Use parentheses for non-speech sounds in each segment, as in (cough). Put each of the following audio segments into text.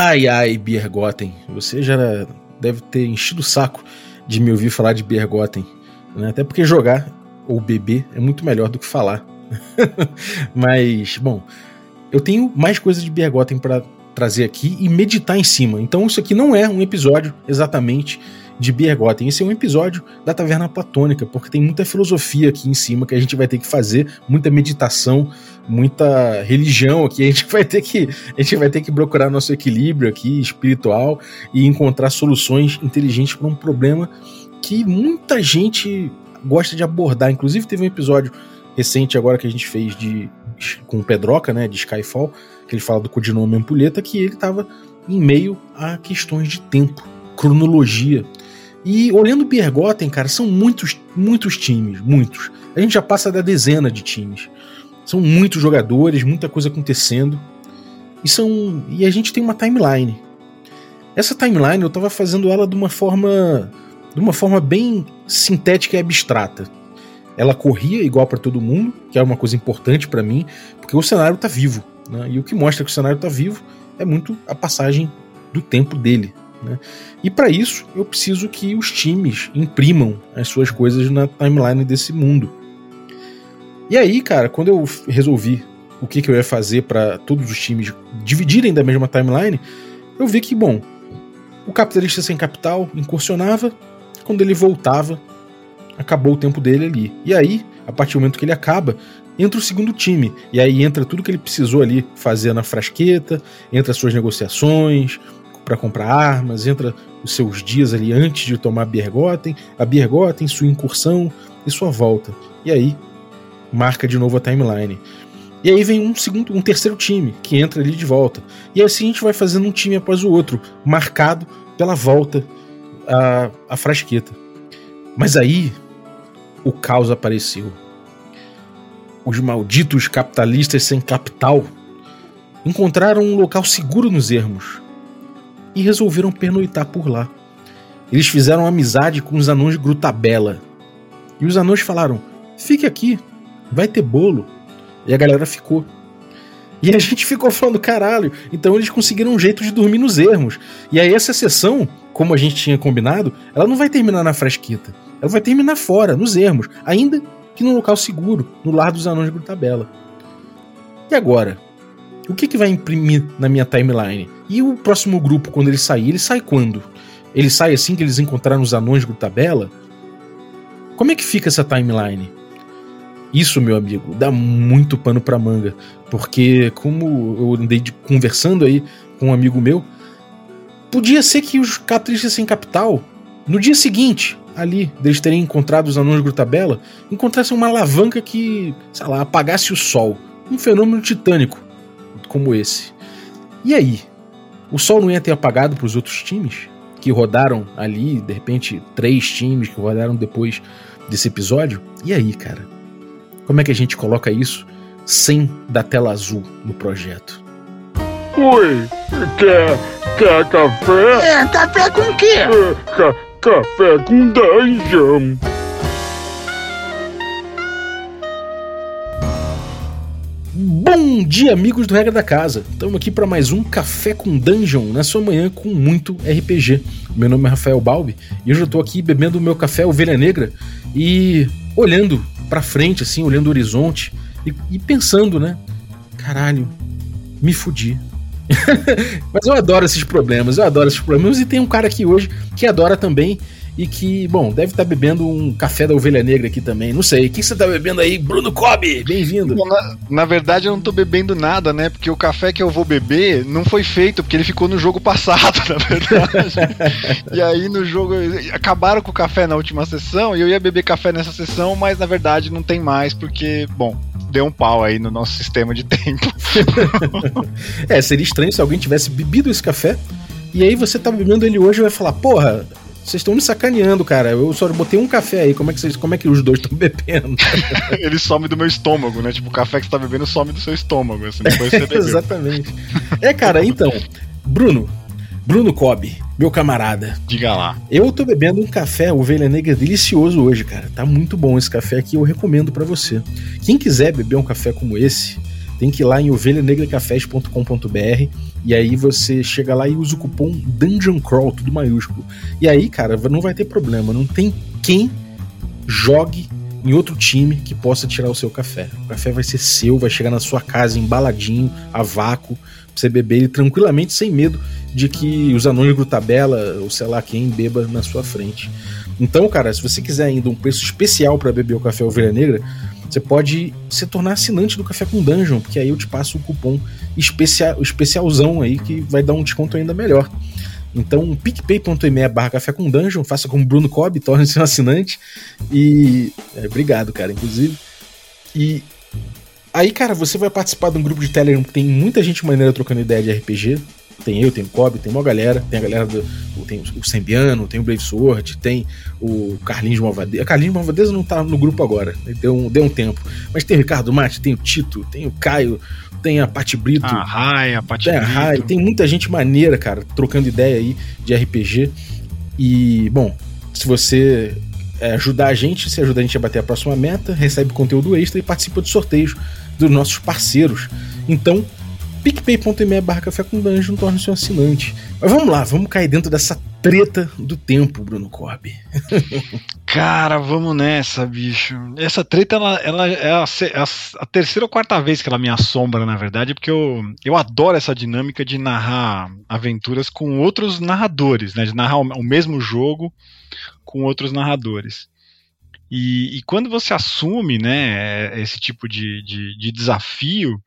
Ai, ai, Biergotten. Você já deve ter enchido o saco de me ouvir falar de Biergotten. Né? Até porque jogar ou beber é muito melhor do que falar. (laughs) Mas, bom, eu tenho mais coisas de Biergotten para trazer aqui e meditar em cima. Então, isso aqui não é um episódio exatamente de Biergotten. Esse é um episódio da Taverna Platônica, porque tem muita filosofia aqui em cima que a gente vai ter que fazer, muita meditação, muita religião aqui. A gente vai ter que a gente vai ter que procurar nosso equilíbrio aqui espiritual e encontrar soluções inteligentes para um problema que muita gente gosta de abordar. Inclusive teve um episódio recente agora que a gente fez de com o Pedroca, né, de Skyfall, que ele fala do codinome Ampulheta, que ele estava em meio a questões de tempo, cronologia. E olhando o Biergotten, cara, são muitos, muitos times, muitos. A gente já passa da dezena de times. São muitos jogadores, muita coisa acontecendo. E são e a gente tem uma timeline. Essa timeline eu estava fazendo ela de uma forma de uma forma bem sintética e abstrata. Ela corria igual para todo mundo, que é uma coisa importante para mim, porque o cenário está vivo. Né? E o que mostra que o cenário está vivo é muito a passagem do tempo dele. Né? E para isso eu preciso que os times imprimam as suas coisas na timeline desse mundo. E aí, cara, quando eu resolvi o que, que eu ia fazer para todos os times dividirem da mesma timeline, eu vi que, bom, o capitalista sem capital incursionava, quando ele voltava, acabou o tempo dele ali. E aí, a partir do momento que ele acaba, entra o segundo time. E aí entra tudo que ele precisou ali fazer na frasqueta, entra as suas negociações, para comprar armas, entra os seus dias ali antes de tomar Bergotten, a Bergotten, sua incursão e sua volta. E aí marca de novo a timeline. E aí vem um segundo, um terceiro time que entra ali de volta. E assim a gente vai fazendo um time após o outro, marcado pela volta à, à frasqueta. Mas aí o caos apareceu. Os malditos capitalistas sem capital encontraram um local seguro nos ermos e resolveram pernoitar por lá. Eles fizeram amizade com os anões Grutabela. E os anões falaram: fique aqui, vai ter bolo. E a galera ficou. E a (laughs) gente ficou falando, caralho, então eles conseguiram um jeito de dormir nos ermos. E aí essa sessão, como a gente tinha combinado, ela não vai terminar na frasquita. Ela vai terminar fora, nos ermos, ainda que num local seguro, no lar dos anões de Grutabela. E agora? O que, que vai imprimir na minha timeline? E o próximo grupo, quando ele sair, ele sai quando? Ele sai assim que eles encontraram os anões de Grutabela? Como é que fica essa timeline? Isso, meu amigo, dá muito pano pra manga. Porque, como eu andei de, conversando aí com um amigo meu, podia ser que os capitalistas sem capital, no dia seguinte, ali, deles terem encontrado os anões Grutabela, encontrassem uma alavanca que, sei lá, apagasse o sol. Um fenômeno titânico como esse. E aí? O sol não ia ter apagado para os outros times que rodaram ali, de repente, três times que rodaram depois desse episódio? E aí, cara? Como é que a gente coloca isso sem da tela azul no projeto? Oi, quer, quer café? É, café com quê? É, ca, café com dungeon. Bom dia, amigos do Regra da Casa. Estamos aqui para mais um Café com Dungeon na sua manhã com muito RPG. Meu nome é Rafael Balbi e hoje eu estou aqui bebendo o meu café Ovelha Negra e olhando para frente, assim, olhando o horizonte e, e pensando, né? Caralho, me fudi. (laughs) Mas eu adoro esses problemas, eu adoro esses problemas. E tem um cara aqui hoje que adora também e que, bom, deve estar tá bebendo um café da ovelha negra aqui também. Não sei. O que você está bebendo aí, Bruno Cobb? Bem-vindo. Na, na, verdade, eu não estou bebendo nada, né? Porque o café que eu vou beber não foi feito, porque ele ficou no jogo (laughs) passado, na verdade. (laughs) e aí no jogo. Acabaram com o café na última sessão e eu ia beber café nessa sessão, mas na verdade não tem mais, porque, bom, deu um pau aí no nosso sistema de tempo. (laughs) é, seria estranho se alguém tivesse bebido esse café. E aí você tá bebendo ele hoje e vai falar, porra, vocês estão me sacaneando, cara. Eu só botei um café aí. Como é que, vocês, como é que os dois estão (laughs) bebendo? (laughs) Ele some do meu estômago, né? Tipo, o café que você tá bebendo some do seu estômago. Assim, depois você (laughs) bebeu. Exatamente. É, cara, então, Bruno, Bruno Cobb, meu camarada. Diga lá. Eu tô bebendo um café Ovelha Negra delicioso hoje, cara. Tá muito bom esse café aqui, eu recomendo para você. Quem quiser beber um café como esse, tem que ir lá em ovelhanegracafés.com.br E aí você chega lá e usa o cupom Dungeon Crawl, tudo maiúsculo. E aí, cara, não vai ter problema. Não tem quem jogue em outro time que possa tirar o seu café. O café vai ser seu, vai chegar na sua casa embaladinho, a vácuo, pra você beber ele tranquilamente, sem medo de que os anões tabela, ou sei lá quem, beba na sua frente. Então, cara, se você quiser ainda um preço especial para beber o café Ovelha Negra, você pode se tornar assinante do Café com Dungeon, porque aí eu te passo o cupom especial, especialzão aí que vai dar um desconto ainda melhor. Então, picpay.me barra café com dungeon, faça como Bruno Cobb, torne-se um assinante. E. É, obrigado, cara, inclusive. E. Aí, cara, você vai participar de um grupo de Telegram que tem muita gente maneira trocando ideia de RPG. Tem eu, tem o Cobb, tem uma galera, tem a galera do. Tem o Sembiano, tem o Brave Sword, tem o Carlinhos Malvadeza. Carlinhos Malvadeza não tá no grupo agora, deu um, deu um tempo. Mas tem o Ricardo Mate, tem o Tito, tem o Caio, tem a Pati Brito. A Rai, a Pati Brito. Rai, tem muita gente maneira, cara, trocando ideia aí de RPG. E, bom, se você é, ajudar a gente, se ajuda a gente a bater a próxima meta, recebe conteúdo extra e participa de sorteios dos nossos parceiros. Então, picpay.me barra café com dungeon torna-se um assinante. Mas vamos lá, vamos cair dentro dessa treta do tempo, Bruno Corby. (laughs) Cara, vamos nessa, bicho. Essa treta, ela, ela é a, a, a, terceira ou quarta vez que ela me assombra, na verdade, porque eu, eu adoro essa dinâmica de narrar aventuras com outros narradores, né? De narrar o, o mesmo jogo com outros narradores. E, e, quando você assume né, esse tipo de, de, de desafio,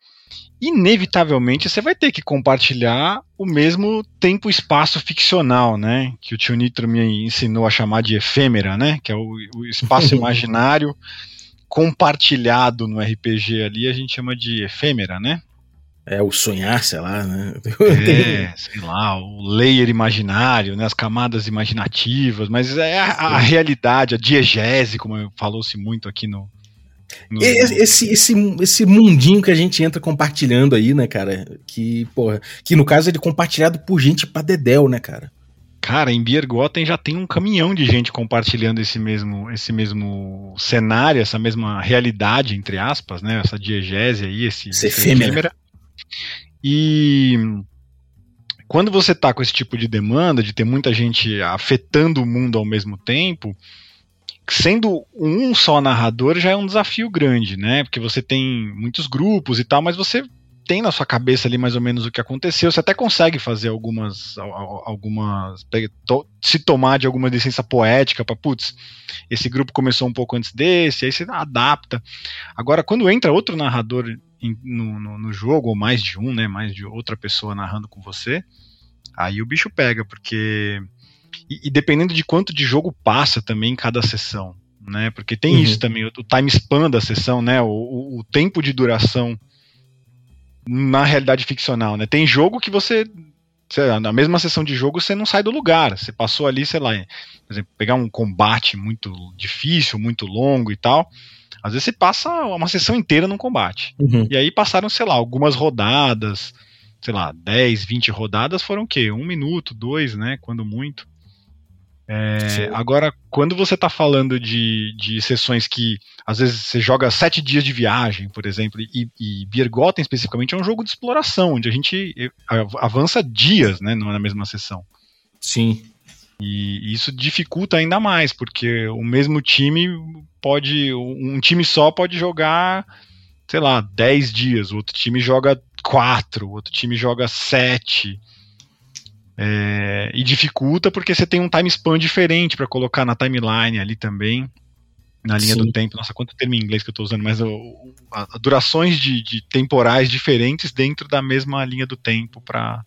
inevitavelmente você vai ter que compartilhar o mesmo tempo-espaço ficcional, né? Que o tio Nitro me ensinou a chamar de efêmera, né? Que é o, o espaço (laughs) imaginário compartilhado no RPG ali, a gente chama de efêmera, né? É, o sonhar, sei lá, né? É, (laughs) sei lá, o layer imaginário, né? As camadas imaginativas, mas é a, a realidade, a diegese, como falou-se muito aqui no, no... Esse, esse, esse mundinho que a gente entra compartilhando aí, né, cara? Que, porra, que no caso é de compartilhado por gente pra dedéu, né, cara? Cara, em Biergoten já tem um caminhão de gente compartilhando esse mesmo, esse mesmo cenário, essa mesma realidade, entre aspas, né? Essa diegese aí, esse, esse efêmera. E quando você tá com esse tipo de demanda, de ter muita gente afetando o mundo ao mesmo tempo, sendo um só narrador já é um desafio grande, né? Porque você tem muitos grupos e tal, mas você tem na sua cabeça ali mais ou menos o que aconteceu. Você até consegue fazer algumas, algumas se tomar de alguma licença poética para putz, esse grupo começou um pouco antes desse, aí você adapta. Agora, quando entra outro narrador no, no, no jogo ou mais de um, né, mais de outra pessoa narrando com você, aí o bicho pega, porque e, e, dependendo de quanto de jogo passa também em cada sessão, né? Porque tem uhum. isso também, o time span da sessão, né? O, o, tempo de duração na realidade ficcional, né? Tem jogo que você lá, na mesma sessão de jogo você não sai do lugar, você passou ali, sei lá, por exemplo, pegar um combate muito difícil, muito longo e tal, às vezes você passa uma sessão inteira num combate. Uhum. E aí passaram, sei lá, algumas rodadas, sei lá, 10, 20 rodadas foram o quê? Um minuto, dois, né? Quando muito. É, agora, quando você está falando de, de sessões que às vezes você joga sete dias de viagem, por exemplo, e, e Biergotten especificamente é um jogo de exploração, onde a gente eh, avança dias né, na mesma sessão. Sim. E isso dificulta ainda mais, porque o mesmo time pode. Um time só pode jogar, sei lá, dez dias, o outro time joga quatro, o outro time joga sete. É, e dificulta porque você tem um time span diferente para colocar na timeline ali também, na linha Sim. do tempo. Nossa, quanto termo em inglês que eu estou usando, mas o, a, a durações de, de, temporais diferentes dentro da mesma linha do tempo para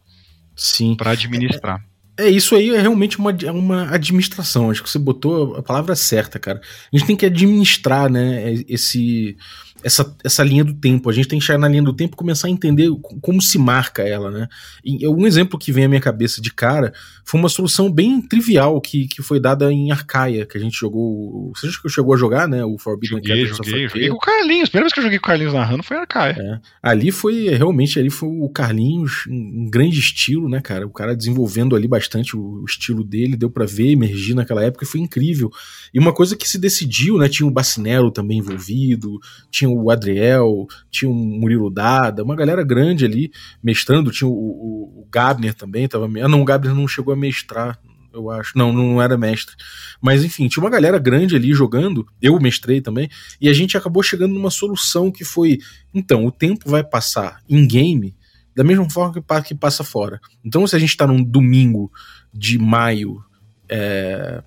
administrar. É, é, isso aí é realmente uma, é uma administração. Acho que você botou a palavra certa, cara. A gente tem que administrar, né, esse essa, essa linha do tempo. A gente tem que chegar na linha do tempo e começar a entender como se marca ela, né? E um exemplo que vem à minha cabeça de cara foi uma solução bem trivial que, que foi dada em Arcaia, que a gente jogou. Você chegou a jogar, né? O Forbidden joguei, joguei, joguei com o Carlinhos. A primeira vez que eu joguei com o Carlinhos narrando foi Arcaia. É. Ali foi, realmente, ali foi o Carlinhos em grande estilo, né, cara? O cara desenvolvendo ali bastante o, o estilo dele, deu para ver, emergir naquela época e foi incrível. E uma coisa que se decidiu, né? Tinha o Bacinero também envolvido, tinha o Adriel, tinha o Murilo Dada, uma galera grande ali mestrando, tinha o, o, o Gabner também, tava. Ah, não, o Gabner não chegou a mestrar, eu acho. Não, não era mestre. Mas enfim, tinha uma galera grande ali jogando, eu mestrei também, e a gente acabou chegando numa solução que foi: então, o tempo vai passar em game da mesma forma que passa fora. Então, se a gente está num domingo de maio. É,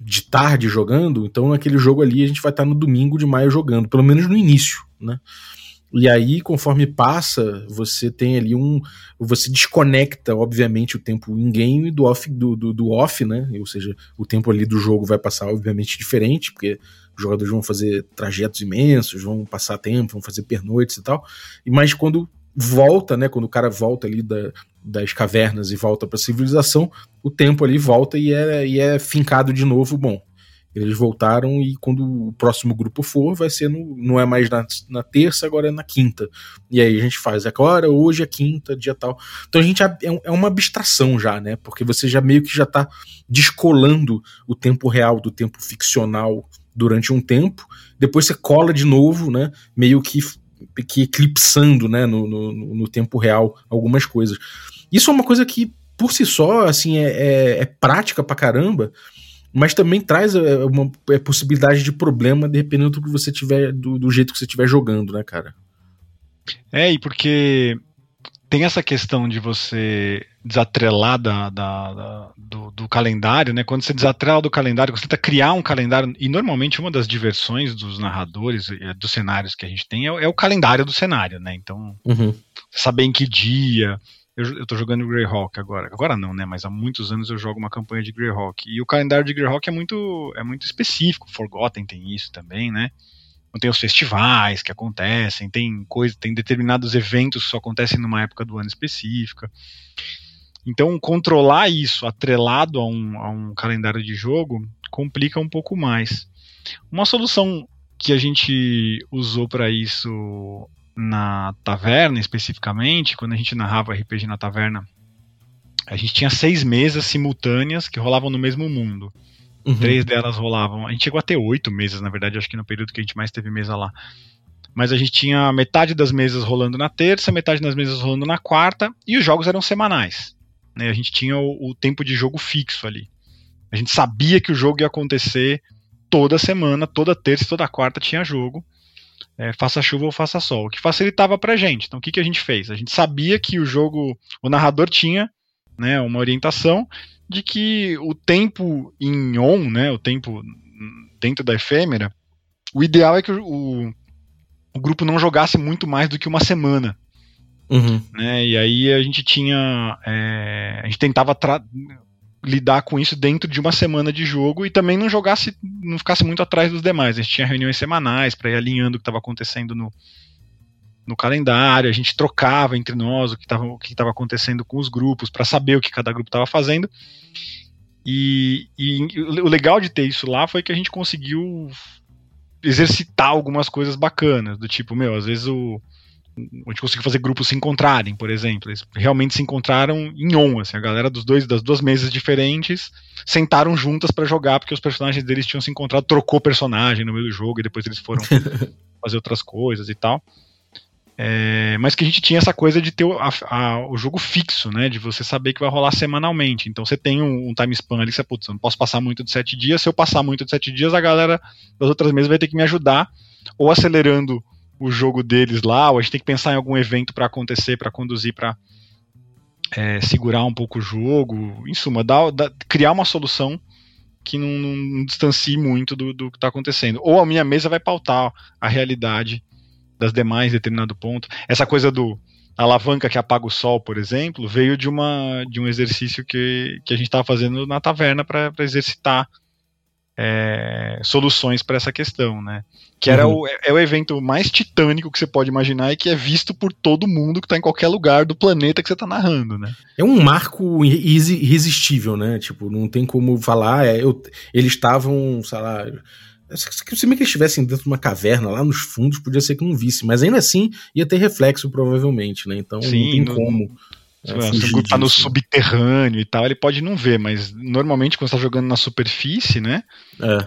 de tarde jogando, então naquele jogo ali a gente vai estar no domingo de maio jogando, pelo menos no início, né? E aí, conforme passa, você tem ali um. Você desconecta, obviamente, o tempo in-game do off, do, do, do, off, né? Ou seja, o tempo ali do jogo vai passar, obviamente, diferente, porque os jogadores vão fazer trajetos imensos, vão passar tempo, vão fazer pernoites e tal. Mas quando volta, né? Quando o cara volta ali da, das cavernas e volta para a civilização, o tempo ali volta e é, e é fincado de novo. Bom, eles voltaram e quando o próximo grupo for, vai ser no, não é mais na, na terça, agora é na quinta. E aí a gente faz, agora hoje é quinta, dia tal. Então a gente é, é uma abstração já, né? Porque você já meio que já está descolando o tempo real do tempo ficcional durante um tempo, depois você cola de novo, né? Meio que, que eclipsando, né? No, no, no tempo real algumas coisas. Isso é uma coisa que, por si só, assim, é, é, é prática pra caramba, mas também traz é, uma é, possibilidade de problema dependendo do que você tiver, do, do jeito que você estiver jogando, né, cara? É, e porque tem essa questão de você desatrelar da, da, da do, do, calendário, né? Quando você desatrela do calendário, você tenta criar um calendário, e normalmente uma das diversões dos narradores, dos cenários que a gente tem, é, é o calendário do cenário, né? Então, uhum. saber em que dia, eu, eu tô jogando Greyhawk agora. Agora não, né? Mas há muitos anos eu jogo uma campanha de Greyhawk. E o calendário de Greyhawk é muito, é muito específico. Forgotten tem isso também, né? Tem os festivais que acontecem, tem coisa, tem determinados eventos que só acontecem numa época do ano específica. Então, controlar isso atrelado a um, a um calendário de jogo complica um pouco mais. Uma solução que a gente usou para isso na taverna especificamente, quando a gente narrava RPG na taverna, a gente tinha seis mesas simultâneas que rolavam no mesmo mundo. Uhum. Três delas rolavam. A gente chegou a ter oito mesas, na verdade, acho que no período que a gente mais teve mesa lá. Mas a gente tinha metade das mesas rolando na terça, metade das mesas rolando na quarta, e os jogos eram semanais. Né? A gente tinha o, o tempo de jogo fixo ali. A gente sabia que o jogo ia acontecer toda semana, toda terça e toda quarta tinha jogo é, faça chuva ou faça sol, o que facilitava pra gente. Então o que, que a gente fez? A gente sabia que o jogo, o narrador tinha né, uma orientação de que o tempo em on, né, o tempo dentro da efêmera, o ideal é que o, o grupo não jogasse muito mais do que uma semana. Uhum. Né, e aí a gente tinha. É, a gente tentava lidar com isso dentro de uma semana de jogo e também não jogasse, não ficasse muito atrás dos demais. A gente tinha reuniões semanais para ir alinhando o que estava acontecendo no, no calendário, a gente trocava entre nós o que estava acontecendo com os grupos para saber o que cada grupo estava fazendo. E, e o legal de ter isso lá foi que a gente conseguiu exercitar algumas coisas bacanas, do tipo, meu, às vezes o gente conseguiu fazer grupos se encontrarem, por exemplo. Eles realmente se encontraram em on, assim, a galera dos dois das duas mesas diferentes sentaram juntas para jogar porque os personagens deles tinham se encontrado, trocou personagem no meio do jogo e depois eles foram (laughs) fazer outras coisas e tal. É, mas que a gente tinha essa coisa de ter o, a, a, o jogo fixo, né? De você saber que vai rolar semanalmente. Então você tem um, um time span ali que você, putz, eu não posso passar muito de sete dias. Se eu passar muito de sete dias, a galera das outras mesas vai ter que me ajudar, ou acelerando o jogo deles lá, ou a gente tem que pensar em algum evento para acontecer, para conduzir, para é, segurar um pouco o jogo. Em suma, dá, dá, criar uma solução que não, não distancie muito do, do que está acontecendo. Ou a minha mesa vai pautar a realidade das demais em determinado ponto. Essa coisa do alavanca que apaga o sol, por exemplo, veio de, uma, de um exercício que, que a gente estava fazendo na taverna para exercitar é, soluções para essa questão, né? Que era uhum. o, é o evento mais titânico que você pode imaginar e que é visto por todo mundo que está em qualquer lugar do planeta que você está narrando, né? É um marco irresistível, né? Tipo, não tem como falar. É, eu, eles estavam, sei lá. Se bem que eles estivessem dentro de uma caverna lá nos fundos, podia ser que não visse, mas ainda assim ia ter reflexo, provavelmente, né? Então Sim, não tem no, como Se o grupo tá no subterrâneo e tal, ele pode não ver, mas normalmente quando você tá jogando na superfície, né?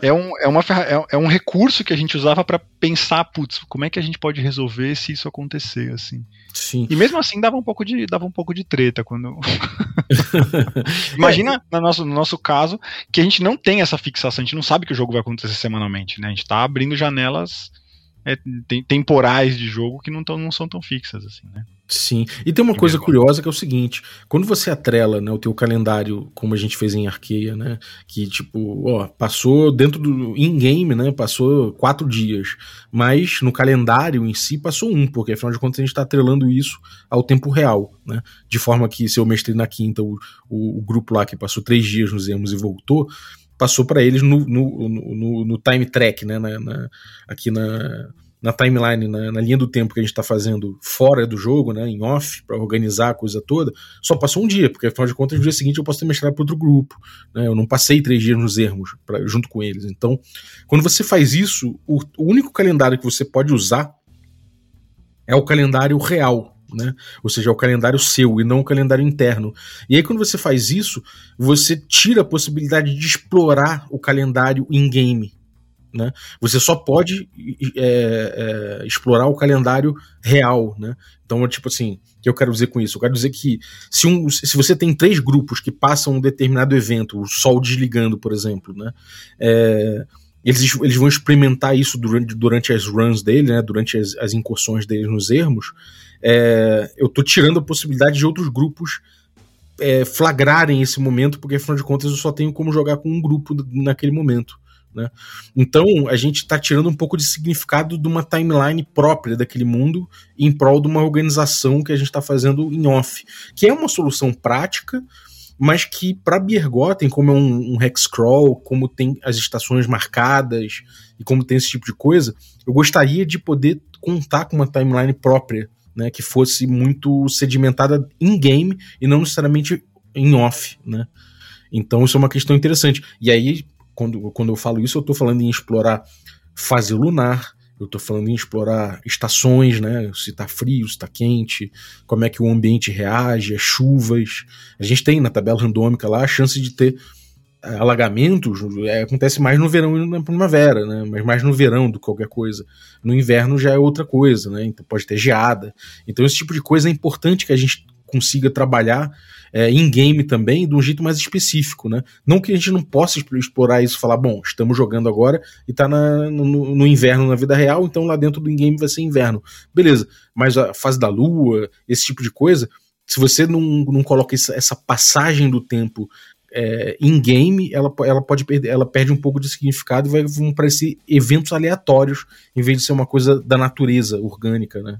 É, é, um, é, uma, é, é um recurso que a gente usava para pensar, putz, como é que a gente pode resolver se isso acontecer, assim. Sim. E mesmo assim dava um pouco de, dava um pouco de treta quando. (laughs) Imagina no nosso, no nosso caso que a gente não tem essa fixação, a gente não sabe que o jogo vai acontecer semanalmente, né? A gente tá abrindo janelas é, tem, temporais de jogo que não, tão, não são tão fixas assim, né? Sim. E tem uma coisa curiosa que é o seguinte: quando você atrela né, o teu calendário, como a gente fez em Arqueia, né? Que tipo, ó, passou dentro do in-game, né? Passou quatro dias. Mas no calendário em si passou um, porque afinal de contas a gente está atrelando isso ao tempo real, né? De forma que se eu mestrei na quinta, o, o, o grupo lá que passou três dias nos Emos e voltou, passou para eles no, no, no, no, time track, né? Na, na, aqui na, na timeline, na, na, linha do tempo que a gente está fazendo fora do jogo, né? Em off, para organizar a coisa toda, só passou um dia, porque afinal de contas, no dia seguinte eu posso ter mestrado para outro grupo. Né? Eu não passei três dias nos ermos pra, junto com eles. Então, quando você faz isso, o, o único calendário que você pode usar é o calendário real, né? Ou seja, é o calendário seu e não o calendário interno. E aí, quando você faz isso, você tira a possibilidade de explorar o calendário in-game. Né? Você só pode é, é, explorar o calendário real. Né? Então, tipo assim, o que eu quero dizer com isso? Eu quero dizer que se, um, se você tem três grupos que passam um determinado evento, o sol desligando, por exemplo, né? É, eles, eles vão experimentar isso durante, durante as runs dele, né? durante as, as incursões deles nos ermos é, eu tô tirando a possibilidade de outros grupos é, flagrarem esse momento, porque afinal de contas eu só tenho como jogar com um grupo naquele momento. Né? Então a gente está tirando um pouco de significado de uma timeline própria daquele mundo em prol de uma organização que a gente está fazendo em off, que é uma solução prática, mas que para Biergotten, como é um, um hexcrawl, como tem as estações marcadas e como tem esse tipo de coisa, eu gostaria de poder contar com uma timeline própria né, que fosse muito sedimentada em game e não necessariamente em off, né? Então isso é uma questão interessante. E aí, quando, quando eu falo isso, eu estou falando em explorar fase lunar, eu estou falando em explorar estações, né? Se está frio, se está quente, como é que o ambiente reage, as chuvas. A gente tem na tabela randômica lá a chance de ter alagamentos é, acontece mais no verão e na primavera, né? Mas mais no verão do que qualquer coisa. No inverno já é outra coisa, né? Então pode ter geada. Então esse tipo de coisa é importante que a gente consiga trabalhar é, em game também de um jeito mais específico, né? Não que a gente não possa explorar isso, falar, bom, estamos jogando agora e tá na, no, no, inverno na vida real, então lá dentro do in-game vai ser inverno. Beleza, mas a fase da lua, esse tipo de coisa, se você não, não coloca essa, essa passagem do tempo é, in-game, ela, ela pode perder, ela perde um pouco de significado e vai, vão parecer eventos aleatórios, em vez de ser uma coisa da natureza orgânica, né?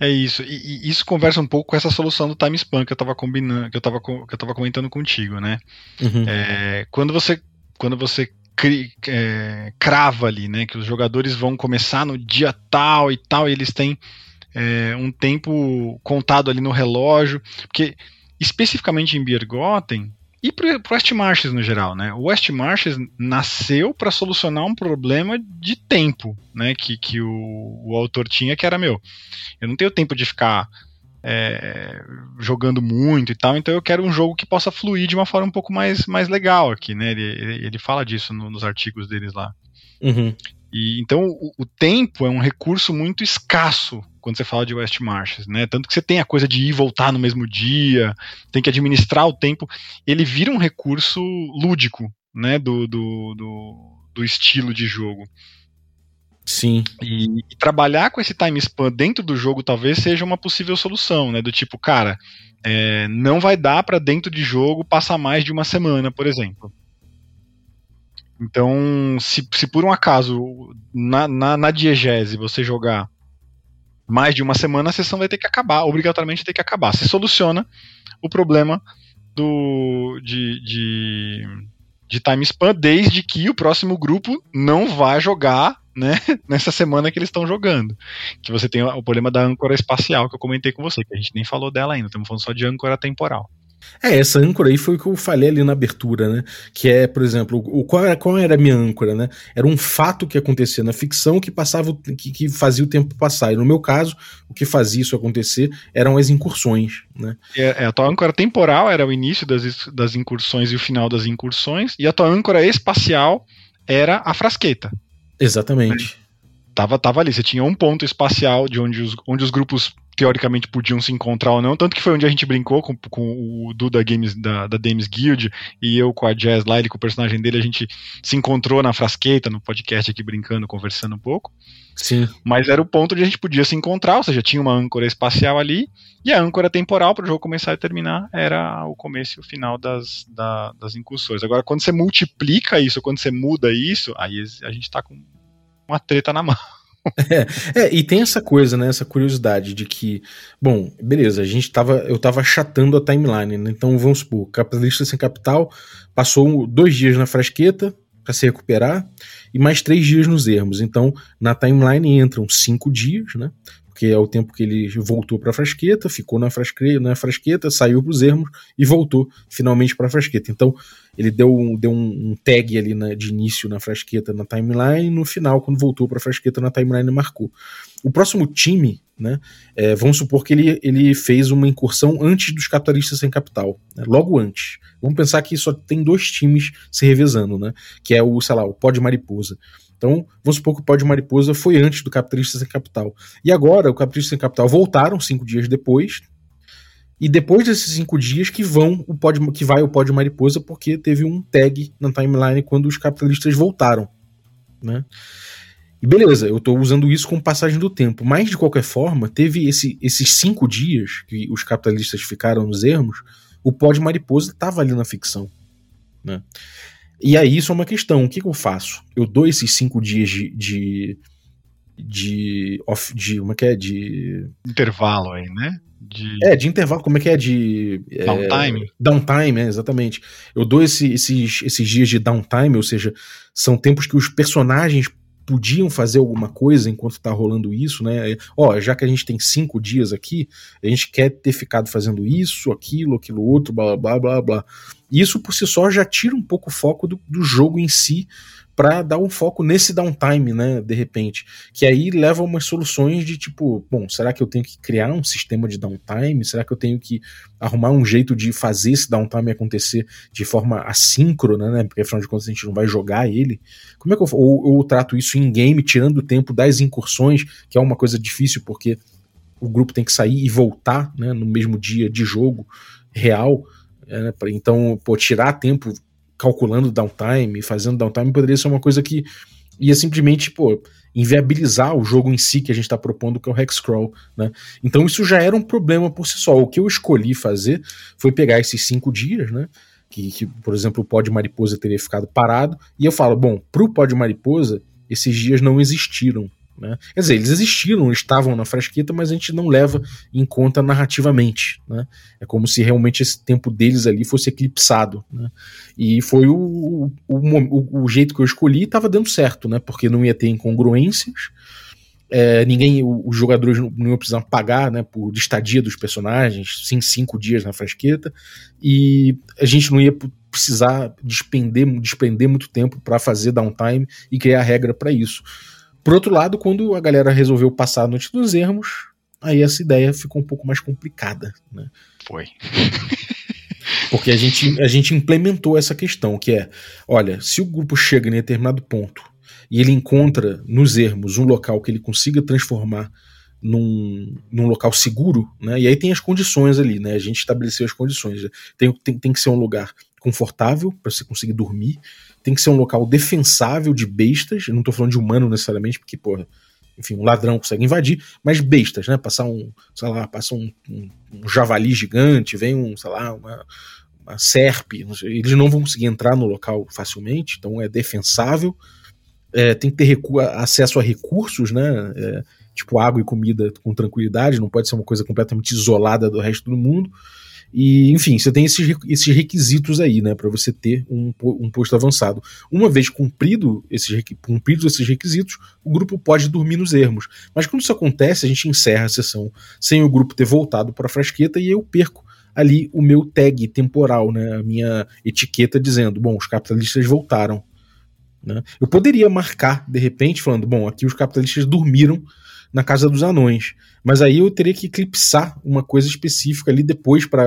É isso, e, e isso conversa um pouco com essa solução do time span que eu estava combinando, que eu estava que eu tava comentando contigo, né? Uhum. É, quando você quando você cri, é, crava ali, né, que os jogadores vão começar no dia tal e tal, e eles têm é, um tempo contado ali no relógio, porque especificamente em Biergotten, e para West Marches no geral, né? O West Marches nasceu para solucionar um problema de tempo, né? Que, que o, o autor tinha, que era meu. Eu não tenho tempo de ficar é, jogando muito e tal, então eu quero um jogo que possa fluir de uma forma um pouco mais, mais legal aqui, né? Ele, ele fala disso no, nos artigos deles lá. Uhum. E, então o, o, tempo é um recurso muito escasso quando você fala de West Marches, né? Tanto que você tem a coisa de ir e voltar no mesmo dia, tem que administrar o tempo. Ele vira um recurso lúdico, né? Do, do, do, do estilo de jogo. Sim. E, e, trabalhar com esse time span dentro do jogo talvez seja uma possível solução, né? Do tipo, cara, é, não vai dar para dentro de jogo passar mais de uma semana, por exemplo. Então, se, se por um acaso na, na, na diegese você jogar mais de uma semana, a sessão vai ter que acabar, obrigatoriamente tem que acabar. Você soluciona o problema do, de, de, de time span desde que o próximo grupo não vá jogar né, (laughs) nessa semana que eles estão jogando. Que você tem o problema da âncora espacial que eu comentei com você, que a gente nem falou dela ainda, estamos falando só de âncora temporal. É, essa âncora aí foi o que eu falei ali na abertura, né? Que é, por exemplo, o, qual, era, qual era a minha âncora, né? Era um fato que acontecia na ficção que passava, que, que fazia o tempo passar. E no meu caso, o que fazia isso acontecer eram as incursões, né? É, é, a tua âncora temporal era o início das, das incursões e o final das incursões, e a tua âncora espacial era a frasqueta. Exatamente. Tava, tava ali, você tinha um ponto espacial de onde os, onde os grupos teoricamente podiam se encontrar ou não, tanto que foi onde a gente brincou com, com o Duda Games da, da Games Guild e eu com a Jazz lá, ele com o personagem dele, a gente se encontrou na frasqueta, no podcast aqui brincando, conversando um pouco. Sim. Mas era o ponto onde a gente podia se encontrar, ou seja, tinha uma âncora espacial ali, e a âncora temporal para o jogo começar e terminar era o começo e o final das, da, das incursões. Agora, quando você multiplica isso, quando você muda isso, aí a gente está com uma treta na mão. É, é, e tem essa coisa, né? Essa curiosidade de que, bom, beleza, a gente tava, eu tava achatando a timeline, né? Então vamos supor, capitalista sem capital passou dois dias na frasqueta para se recuperar e mais três dias nos ermos. Então na timeline entram cinco dias, né? Porque é o tempo que ele voltou para a frasqueta, ficou na frasqueta, na frasqueta, saiu para os ermos e voltou finalmente para a frasqueta. Então ele deu, deu um, um tag ali na, de início na frasqueta na timeline, e no final, quando voltou para a frasqueta na timeline, marcou. O próximo time, né, é, vamos supor que ele, ele fez uma incursão antes dos capitalistas sem capital, né, logo antes. Vamos pensar que só tem dois times se revezando, né, que é o, sei lá, o pó de mariposa. Então, vamos supor que o pó de mariposa foi antes do capitalista sem capital. E agora, o capitalista sem capital voltaram cinco dias depois, e depois desses cinco dias que vão o pod, que vai o pódio mariposa, porque teve um tag na timeline quando os capitalistas voltaram. Né? E beleza, eu estou usando isso como passagem do tempo. Mas, de qualquer forma, teve esse, esses cinco dias que os capitalistas ficaram nos ermos, o pódio mariposa estava ali na ficção. Né? E aí isso é uma questão. O que, que eu faço? Eu dou esses cinco dias de. de de, off, de como é que é de intervalo aí, né? De... É, de intervalo, como é que é? De. É, downtime. É, downtime, é, exatamente. Eu dou esse, esses, esses dias de downtime, ou seja, são tempos que os personagens podiam fazer alguma coisa enquanto tá rolando isso, né? Ó, já que a gente tem cinco dias aqui, a gente quer ter ficado fazendo isso, aquilo, aquilo outro, blá blá blá blá. Isso por si só já tira um pouco o foco do, do jogo em si para dar um foco nesse downtime, né, de repente, que aí leva umas soluções de tipo, bom, será que eu tenho que criar um sistema de downtime? Será que eu tenho que arrumar um jeito de fazer esse downtime acontecer de forma assíncrona, né, porque afinal de contas a gente não vai jogar ele? Como é que eu ou eu trato isso em game, tirando o tempo das incursões, que é uma coisa difícil porque o grupo tem que sair e voltar, né, no mesmo dia de jogo real, é, então, pô, tirar tempo calculando downtime, fazendo downtime, poderia ser uma coisa que ia simplesmente, pô, inviabilizar o jogo em si que a gente está propondo, que é o Hexcrawl, né? Então isso já era um problema por si só. O que eu escolhi fazer foi pegar esses cinco dias, né? Que, que por exemplo, o pó de mariposa teria ficado parado, e eu falo, bom, pro pó de mariposa, esses dias não existiram. Né? Quer dizer, eles existiram, estavam na frasqueta, mas a gente não leva em conta narrativamente. Né? É como se realmente esse tempo deles ali fosse eclipsado. Né? E foi o, o, o, o jeito que eu escolhi estava dando certo, né? porque não ia ter incongruências. É, ninguém, os jogadores não, não iam precisar pagar né, por estadia dos personagens, sim, cinco dias na frasqueta, e a gente não ia precisar despender, despender muito tempo para fazer downtime e criar regra para isso. Por outro lado, quando a galera resolveu passar a noite dos ermos, aí essa ideia ficou um pouco mais complicada. Né? Foi. (laughs) Porque a gente, a gente implementou essa questão, que é, olha, se o grupo chega em determinado ponto e ele encontra nos ermos um local que ele consiga transformar num, num local seguro, né? E aí tem as condições ali, né? A gente estabeleceu as condições. Tem, tem, tem que ser um lugar confortável para você conseguir dormir tem que ser um local defensável de bestas. Eu não tô falando de humano necessariamente, porque, porra, enfim, um ladrão consegue invadir, mas bestas, né? Passar um, sei lá, passa um, um, um javali gigante, vem um, sei lá, uma, uma serpe, não sei, eles não vão conseguir entrar no local facilmente, então é defensável. É, tem que ter acesso a recursos, né? É, tipo água e comida com tranquilidade, não pode ser uma coisa completamente isolada do resto do mundo. E, enfim, você tem esses, esses requisitos aí, né, para você ter um, um posto avançado. Uma vez cumprido esses, cumpridos esses requisitos, o grupo pode dormir nos ermos. Mas quando isso acontece, a gente encerra a sessão sem o grupo ter voltado para a frasqueta e eu perco ali o meu tag temporal, né? A minha etiqueta dizendo, bom, os capitalistas voltaram. Né? Eu poderia marcar, de repente, falando, bom, aqui os capitalistas dormiram na Casa dos Anões. Mas aí eu teria que eclipsar uma coisa específica ali depois para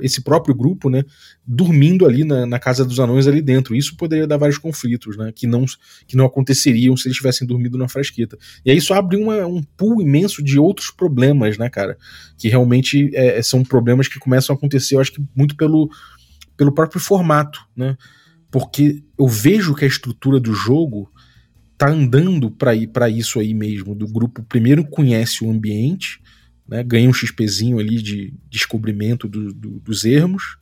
esse próprio grupo, né, dormindo ali na, na, Casa dos Anões ali dentro. Isso poderia dar vários conflitos, né, que não, que não aconteceriam se eles tivessem dormido na frasqueta. E aí isso abre uma, um pool imenso de outros problemas, né, cara, que realmente é, são problemas que começam a acontecer, eu acho que muito pelo, pelo próprio formato, né, porque eu vejo que a estrutura do jogo tá andando para ir para isso aí mesmo, do grupo primeiro conhece o ambiente, né, ganha um XPzinho ali de descobrimento do, do, dos ermos,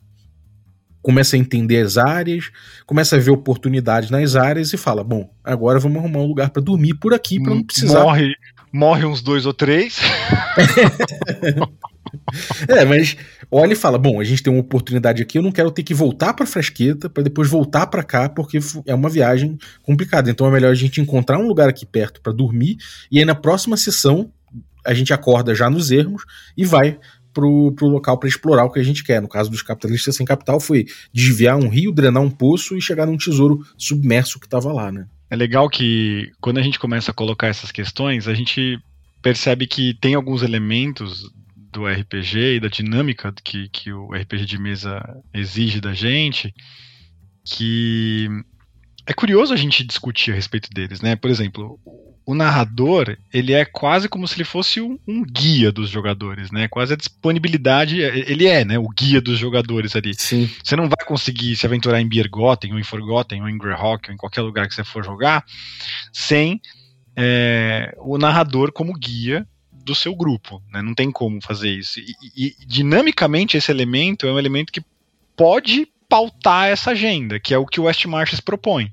começa a entender as áreas, começa a ver oportunidades nas áreas e fala: bom, agora vamos arrumar um lugar para dormir por aqui para não precisar. Morre, morre uns dois ou três. (laughs) é, mas olha e fala: bom, a gente tem uma oportunidade aqui, eu não quero ter que voltar para Frasqueta para depois voltar para cá, porque é uma viagem complicada. Então é melhor a gente encontrar um lugar aqui perto para dormir, e aí na próxima sessão a gente acorda já nos ermos e vai pro, pro local para explorar o que a gente quer. No caso dos capitalistas sem capital, foi desviar um rio, drenar um poço e chegar num tesouro submerso que estava lá, né? É legal que quando a gente começa a colocar essas questões, a gente percebe que tem alguns elementos do RPG e da dinâmica que, que o RPG de mesa exige da gente, que é curioso a gente discutir a respeito deles, né? Por exemplo, o narrador, ele é quase como se ele fosse um, um, guia dos jogadores, né? Quase a disponibilidade, ele é, né? O guia dos jogadores ali. Sim. Você não vai conseguir se aventurar em Biergotten, ou em Forgotten, ou em Greyhawk, ou em qualquer lugar que você for jogar, sem é, o narrador como guia do seu grupo, né? Não tem como fazer isso. E, e, dinamicamente esse elemento é um elemento que pode pautar essa agenda, que é o que o West Marches propõe.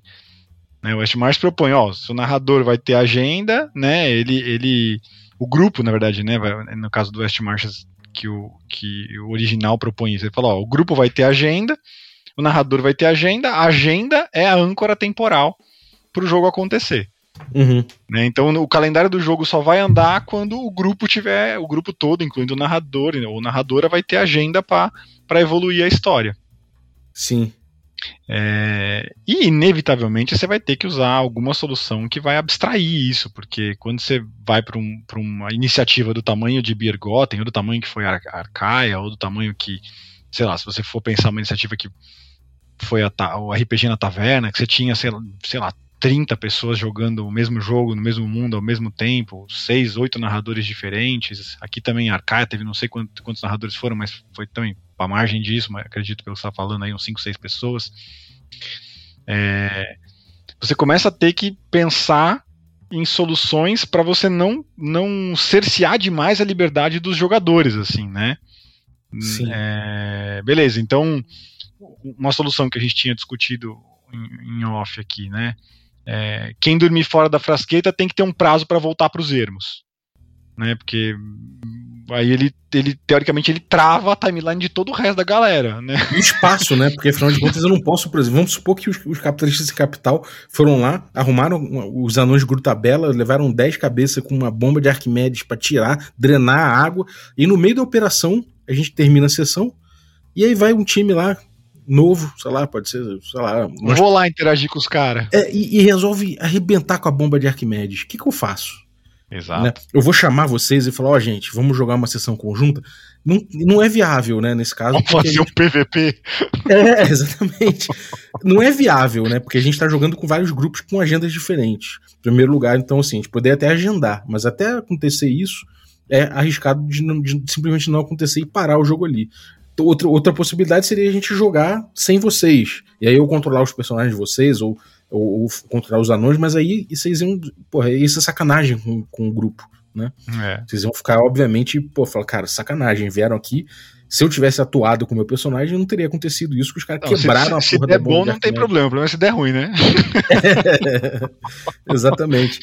Né? O West Marches propõe, ó, se o narrador vai ter agenda, né? Ele, ele, o grupo, na verdade, né? No caso do West Marches que o, que o original propõe isso. Ele fala, ó, o grupo vai ter agenda, o narrador vai ter agenda, a agenda é a âncora temporal para o jogo acontecer. Uhum. Né? Então o calendário do jogo só vai andar quando o grupo tiver, o grupo todo, incluindo o narrador ou narradora, vai ter agenda para evoluir a história. Sim. É, e inevitavelmente você vai ter que usar alguma solução que vai abstrair isso, porque quando você vai para um, uma iniciativa do tamanho de Biergotten, ou do tamanho que foi Ar Arcaia, ou do tamanho que, sei lá, se você for pensar uma iniciativa que foi a, o RPG na taverna, que você tinha, sei lá, sei lá 30 pessoas jogando o mesmo jogo no mesmo mundo ao mesmo tempo, seis, oito narradores diferentes. Aqui também Arcaia teve não sei quantos, quantos narradores foram, mas foi também para margem disso, mas acredito pelo que você está falando aí, uns 5, 6 pessoas. É, você começa a ter que pensar em soluções para você não não cercear demais a liberdade dos jogadores, assim, né? Sim. É, beleza, então uma solução que a gente tinha discutido em, em off aqui, né? É, quem dormir fora da frasqueta tem que ter um prazo para voltar para os ermos. Né, porque aí ele, ele, teoricamente, ele trava a timeline de todo o resto da galera, né? E espaço, né? Porque afinal de (laughs) contas eu não posso, por exemplo, vamos supor que os, os capitalistas de capital foram lá, arrumaram os anões de Grutabela, levaram 10 cabeças com uma bomba de Arquimedes para tirar, drenar a água, e no meio da operação a gente termina a sessão, e aí vai um time lá novo, sei lá, pode ser, sei lá. Nós... Vou lá interagir com os caras. É, e, e, resolve arrebentar com a bomba de Arquimedes. O que, que eu faço? Exato. Né? Eu vou chamar vocês e falar, ó, oh, gente, vamos jogar uma sessão conjunta. Não, não é viável, né, nesse caso. Vamos fazer um PVP. É, (laughs) exatamente. não é viável, né, porque a gente tá jogando com vários grupos com agendas diferentes. Em primeiro lugar, então, assim, a gente poderia até agendar, mas até acontecer isso, é arriscado de, não, de, simplesmente não acontecer e parar o jogo ali outra, outra possibilidade seria a gente jogar sem vocês. E aí eu controlar os personagens de vocês, ou, ou, ou controlar os anões, mas aí vocês iam. Porra, isso é sacanagem com, com o grupo, né? É. Vocês iam ficar, obviamente, pô, falar, cara, sacanagem, vieram aqui. Se eu tivesse atuado com o meu personagem, não teria acontecido isso, que os caras quebraram se, a porra se der bom, não tem problema, o problema é se der ruim, né? é, (laughs) exatamente.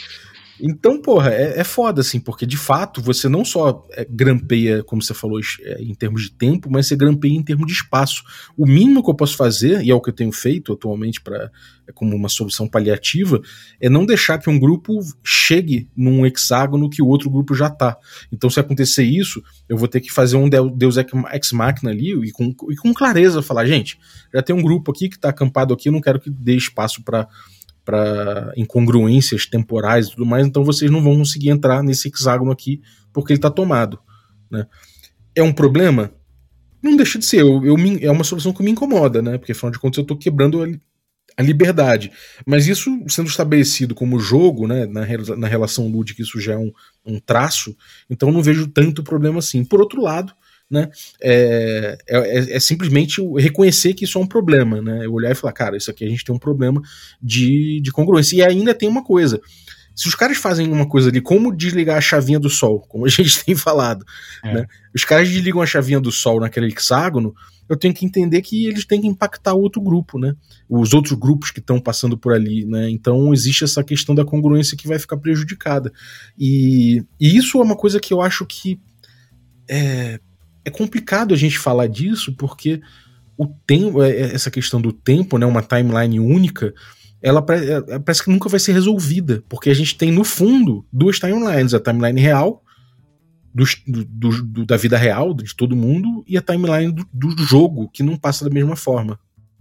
Então, porra, é, é foda, assim, porque de fato você não só é, grampeia, como você falou, é, em termos de tempo, mas você grampeia em termos de espaço. O mínimo que eu posso fazer, e é o que eu tenho feito atualmente para é como uma solução paliativa, é não deixar que um grupo chegue num hexágono que o outro grupo já tá. Então, se acontecer isso, eu vou ter que fazer um Deus Ex Machina ali e com, e com clareza falar, gente, já tem um grupo aqui que tá acampado aqui, eu não quero que dê espaço para para incongruências temporais e tudo mais, então vocês não vão conseguir entrar nesse hexágono aqui porque ele está tomado. Né? É um problema? Não deixa de ser, eu, eu me, é uma solução que me incomoda, né? Porque afinal de contas eu estou quebrando a, a, liberdade. Mas isso sendo estabelecido como jogo, né, na, na relação lúdica, isso já é um, um traço, então não vejo tanto problema assim. Por outro lado, né? É, é, é, simplesmente reconhecer que isso é um problema, né? Eu olhar e falar, cara, isso aqui a gente tem um problema de, de congruência. E ainda tem uma coisa. Se os caras fazem uma coisa ali, como desligar a chavinha do sol, como a (laughs) gente tem falado, é. né? Os caras desligam a chavinha do sol naquele hexágono, eu tenho que entender que eles têm que impactar outro grupo, né? Os outros grupos que estão passando por ali, né? Então existe essa questão da congruência que vai ficar prejudicada. E, e isso é uma coisa que eu acho que é, é complicado a gente falar disso porque o tempo, é, é, essa questão do tempo, né, uma timeline única, ela é, parece que nunca vai ser resolvida, porque a gente tem no fundo duas timelines, a timeline real do, do, do, da vida real de todo mundo e a timeline do, do jogo que não passa da mesma forma.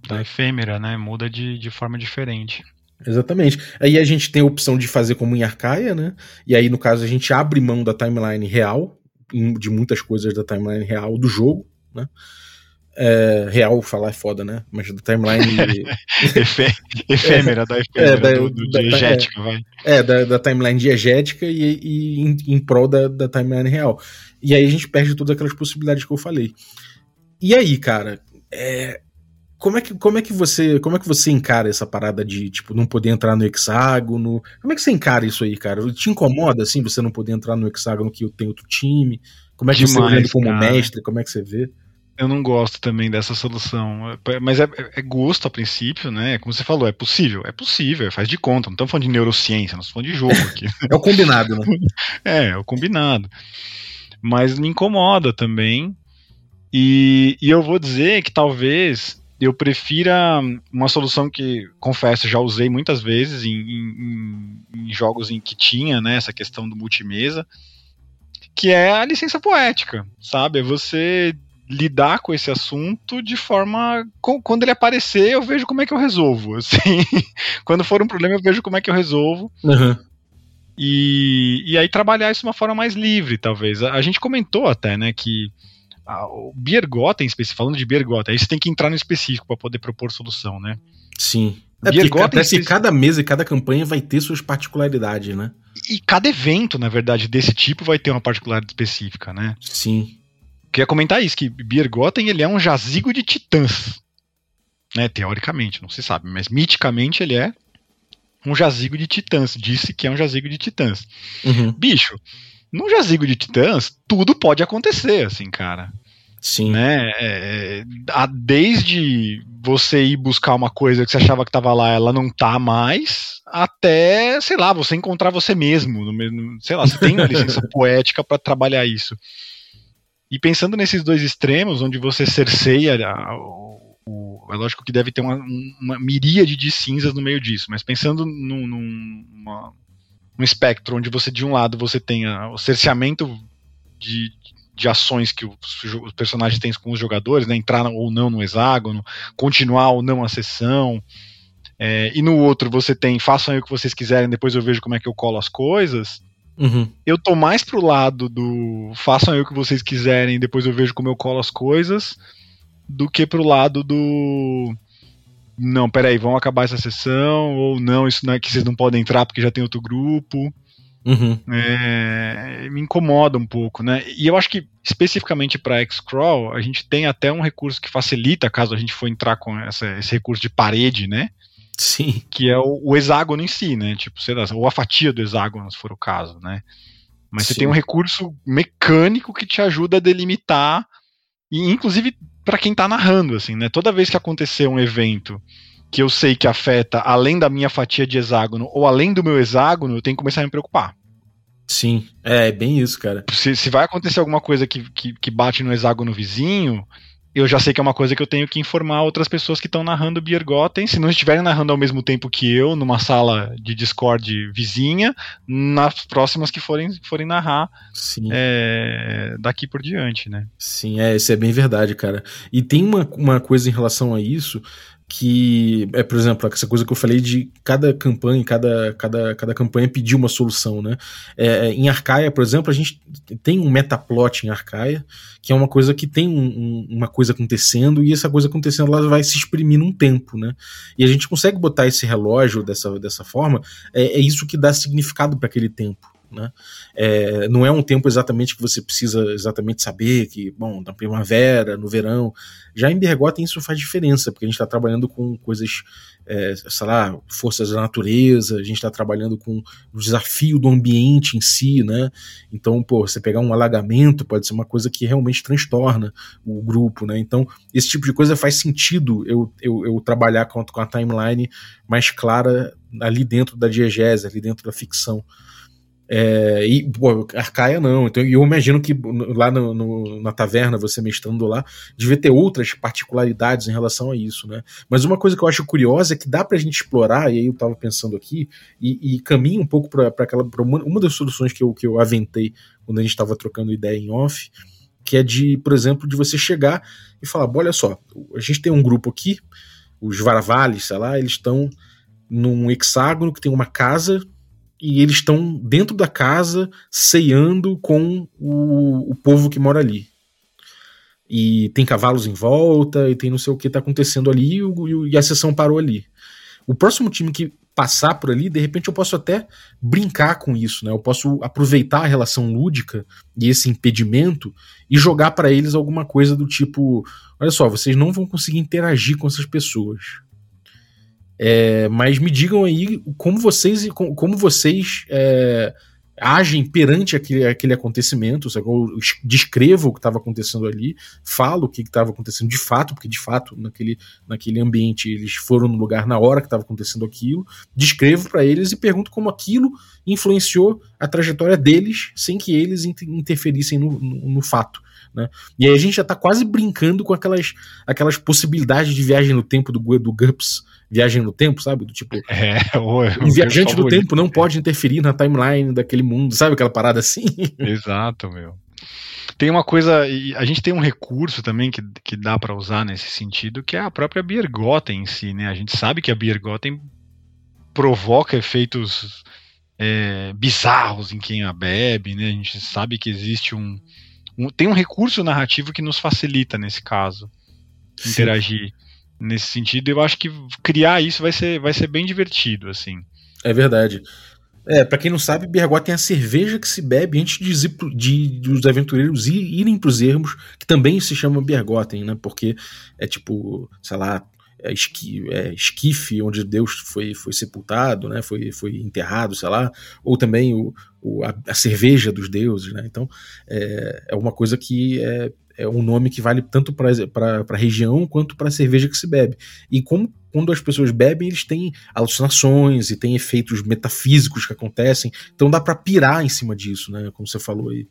Da efêmera, né? Muda de, de forma diferente. Exatamente. Aí a gente tem a opção de fazer como em Arcaia, né? E aí, no caso, a gente abre mão da timeline real de muitas coisas da timeline real do jogo, né? É, real falar é foda, né? Mas da timeline. (laughs) efêmera, da efêmera, é, da, do, do da, diegética, é, vai. É, da, da timeline diegética e, e em, em prol da, da timeline real. E aí a gente perde todas aquelas possibilidades que eu falei. E aí, cara, é, como é que, como é que você como é que você encara essa parada de tipo não poder entrar no hexágono? Como é que você encara isso aí, cara? Te incomoda assim você não poder entrar no hexágono que tem outro time? Como é que Demais, você olhando como cara. mestre, como é que você vê? Eu não gosto também dessa solução. Mas é, é, gosto a princípio, né? Como você falou, é possível. É possível, faz de conta. Não estamos falando de neurociência, nós estamos falando de jogo aqui. (laughs) é o combinado, né? (laughs) É, é o combinado. Mas me incomoda também. E, e eu vou dizer que talvez eu prefira uma solução que, confesso, já usei muitas vezes em, em, em, jogos em que tinha né, essa questão do multimesa, que é a licença poética, sabe? É você lidar com esse assunto de forma. Quando ele aparecer, eu vejo como é que eu resolvo. (laughs) Assim, quando for um problema, eu vejo como é que eu resolvo. Uhum. E, e aí trabalhar isso de uma forma mais livre, talvez. A, a gente comentou até, né, que o Biergotten, falando de Biergotten, aí você tem que entrar no específico para poder propor solução, né? Sim. É parece que cada mesa e cada campanha vai ter suas particularidades, né? E cada evento, na verdade, desse tipo vai ter uma particularidade específica, né? Sim. Queria comentar isso, que Biergotten ele é um jazigo de titãs. Né, teoricamente, não se sabe, mas miticamente ele é um jazigo de titãs. Disse que é um jazigo de titãs. Uhum. Bicho, num jazigo de titãs, tudo pode acontecer, assim, cara. Sim. Né? É, é desde você ir buscar uma coisa que você achava que estava lá, ela não tá mais, até, sei lá, você encontrar você mesmo. No, sei lá, você tem uma (laughs) licença poética para trabalhar isso. E pensando nesses dois extremos, onde você cerceia o, o, é lógico que deve ter uma, uma miríade de cinzas no meio disso, mas pensando num, numa um espectro onde você de um lado você tem o cerceamento de, de ações que os, os, personagens têm com os jogadores, né, entrar ou não no hexágono, continuar ou não a sessão, é, e no outro você tem façam aí o que vocês quiserem, depois eu vejo como é que eu colo as coisas. Uhum. Eu tô mais pro lado do façam aí o que vocês quiserem, depois eu vejo como eu colo as coisas, do que pro lado do não, peraí, vamos acabar essa sessão, ou não, isso não é que vocês não podem entrar porque já tem outro grupo. Uhum. É, me incomoda um pouco, né? E eu acho que especificamente para X-Crawl, a gente tem até um recurso que facilita caso a gente for entrar com essa, esse recurso de parede, né? Sim. Que é o, o, hexágono em si, né? Tipo, sei lá, ou a fatia do hexágono, se for o caso, né? Mas Sim. você tem um recurso mecânico que te ajuda a delimitar, e inclusive para quem tá narrando, assim, né? Toda vez que acontecer um evento que eu sei que afeta além da minha fatia de hexágono ou além do meu hexágono, eu tenho que começar a me preocupar. Sim, é bem isso, cara. Se, se vai acontecer alguma coisa que, que, que bate no hexágono vizinho, eu já sei que é uma coisa que eu tenho que informar outras pessoas que estão narrando Biergotten, se não estiverem narrando ao mesmo tempo que eu, numa sala de Discord vizinha, nas próximas que forem, forem narrar é, daqui por diante, né? Sim, é, isso é bem verdade, cara. E tem uma, uma coisa em relação a isso que é, por exemplo, essa coisa que eu falei de cada campanha, cada, cada, cada campanha pedir uma solução, né? É, é, em Arcaia, por exemplo, a gente tem um metaplot em Arcaia, que é uma coisa que tem um, um, uma coisa acontecendo, e essa coisa acontecendo ela vai se exprimir num tempo, né? E a gente consegue botar esse relógio dessa, dessa forma, é, é isso que dá significado para aquele tempo. Né? É, não é um tempo exatamente que você precisa exatamente saber que, bom, na primavera, no verão. Já em Bergotten isso faz diferença, porque a gente está trabalhando com coisas, é, sei lá, forças da natureza, a gente está trabalhando com o desafio do ambiente em si, né? Então, pô, você pegar um alagamento pode ser uma coisa que realmente transtorna o grupo, né? Então, esse tipo de coisa faz sentido eu, eu, eu trabalhar com, com a timeline mais clara ali dentro da diegese, ali dentro da ficção. É, e, pô, Arcaia não. Então, eu imagino que lá no, no, na taverna, você mestrando lá, devia ter outras particularidades em relação a isso, né? Mas uma coisa que eu acho curiosa é que dá pra gente explorar, e aí eu tava pensando aqui, e, e caminha um pouco para aquela. Pra uma, uma das soluções que eu, que eu aventei quando a gente estava trocando ideia em off, que é de, por exemplo, de você chegar e falar: olha só, a gente tem um grupo aqui, os Varavales, sei lá, eles estão num hexágono que tem uma casa e eles estão dentro da casa ceando com o, o povo que mora ali. E tem cavalos em volta, e tem não sei o que está acontecendo ali, e, e a sessão parou ali. O próximo time que passar por ali, de repente eu posso até brincar com isso, né? Eu posso aproveitar a relação lúdica e esse impedimento e jogar para eles alguma coisa do tipo: olha só, vocês não vão conseguir interagir com essas pessoas. É, mas me digam aí como vocês, como vocês é, agem perante aquele, aquele acontecimento, sabe? eu descrevo o que estava acontecendo ali, falo o que estava acontecendo de fato, porque de fato naquele, naquele ambiente eles foram no lugar na hora que estava acontecendo aquilo, descrevo para eles e pergunto como aquilo influenciou a trajetória deles sem que eles interferissem no, no, no fato. Né? E aí a gente já está quase brincando com aquelas, aquelas possibilidades de viagem no tempo do, do GURPS, viagem no tempo, sabe? Do tipo. É, (laughs) um viajante do tempo não pode interferir na timeline daquele mundo, sabe aquela parada assim? (laughs) Exato, meu. Tem uma coisa, a gente tem um recurso também que, que dá para usar nesse sentido, que é a própria Biergotten em si, né? A gente sabe que a Biergotten provoca efeitos é, bizarros em quem a bebe, né? A gente sabe que existe um, um, tem um recurso narrativo que nos facilita nesse caso Sim. interagir nesse sentido. Eu acho que criar isso vai ser, vai ser bem divertido, assim. É verdade. É, para quem não sabe, Bergot tem a cerveja que se bebe antes de, de, de os aventureiros ir, irem pros ermos, que também se chama Bergotten, né? Porque é tipo, sei lá, é, esqui, é, esquife onde Deus foi, foi sepultado, né? Foi, foi enterrado, sei lá, ou também o, o a, a, cerveja dos deuses, né? Então é, é uma coisa que é, é um nome que vale tanto para a região quanto para a cerveja que se bebe. E como quando as pessoas bebem, eles têm alucinações e têm efeitos metafísicos que acontecem. Então dá para pirar em cima disso, né? Como você falou aí.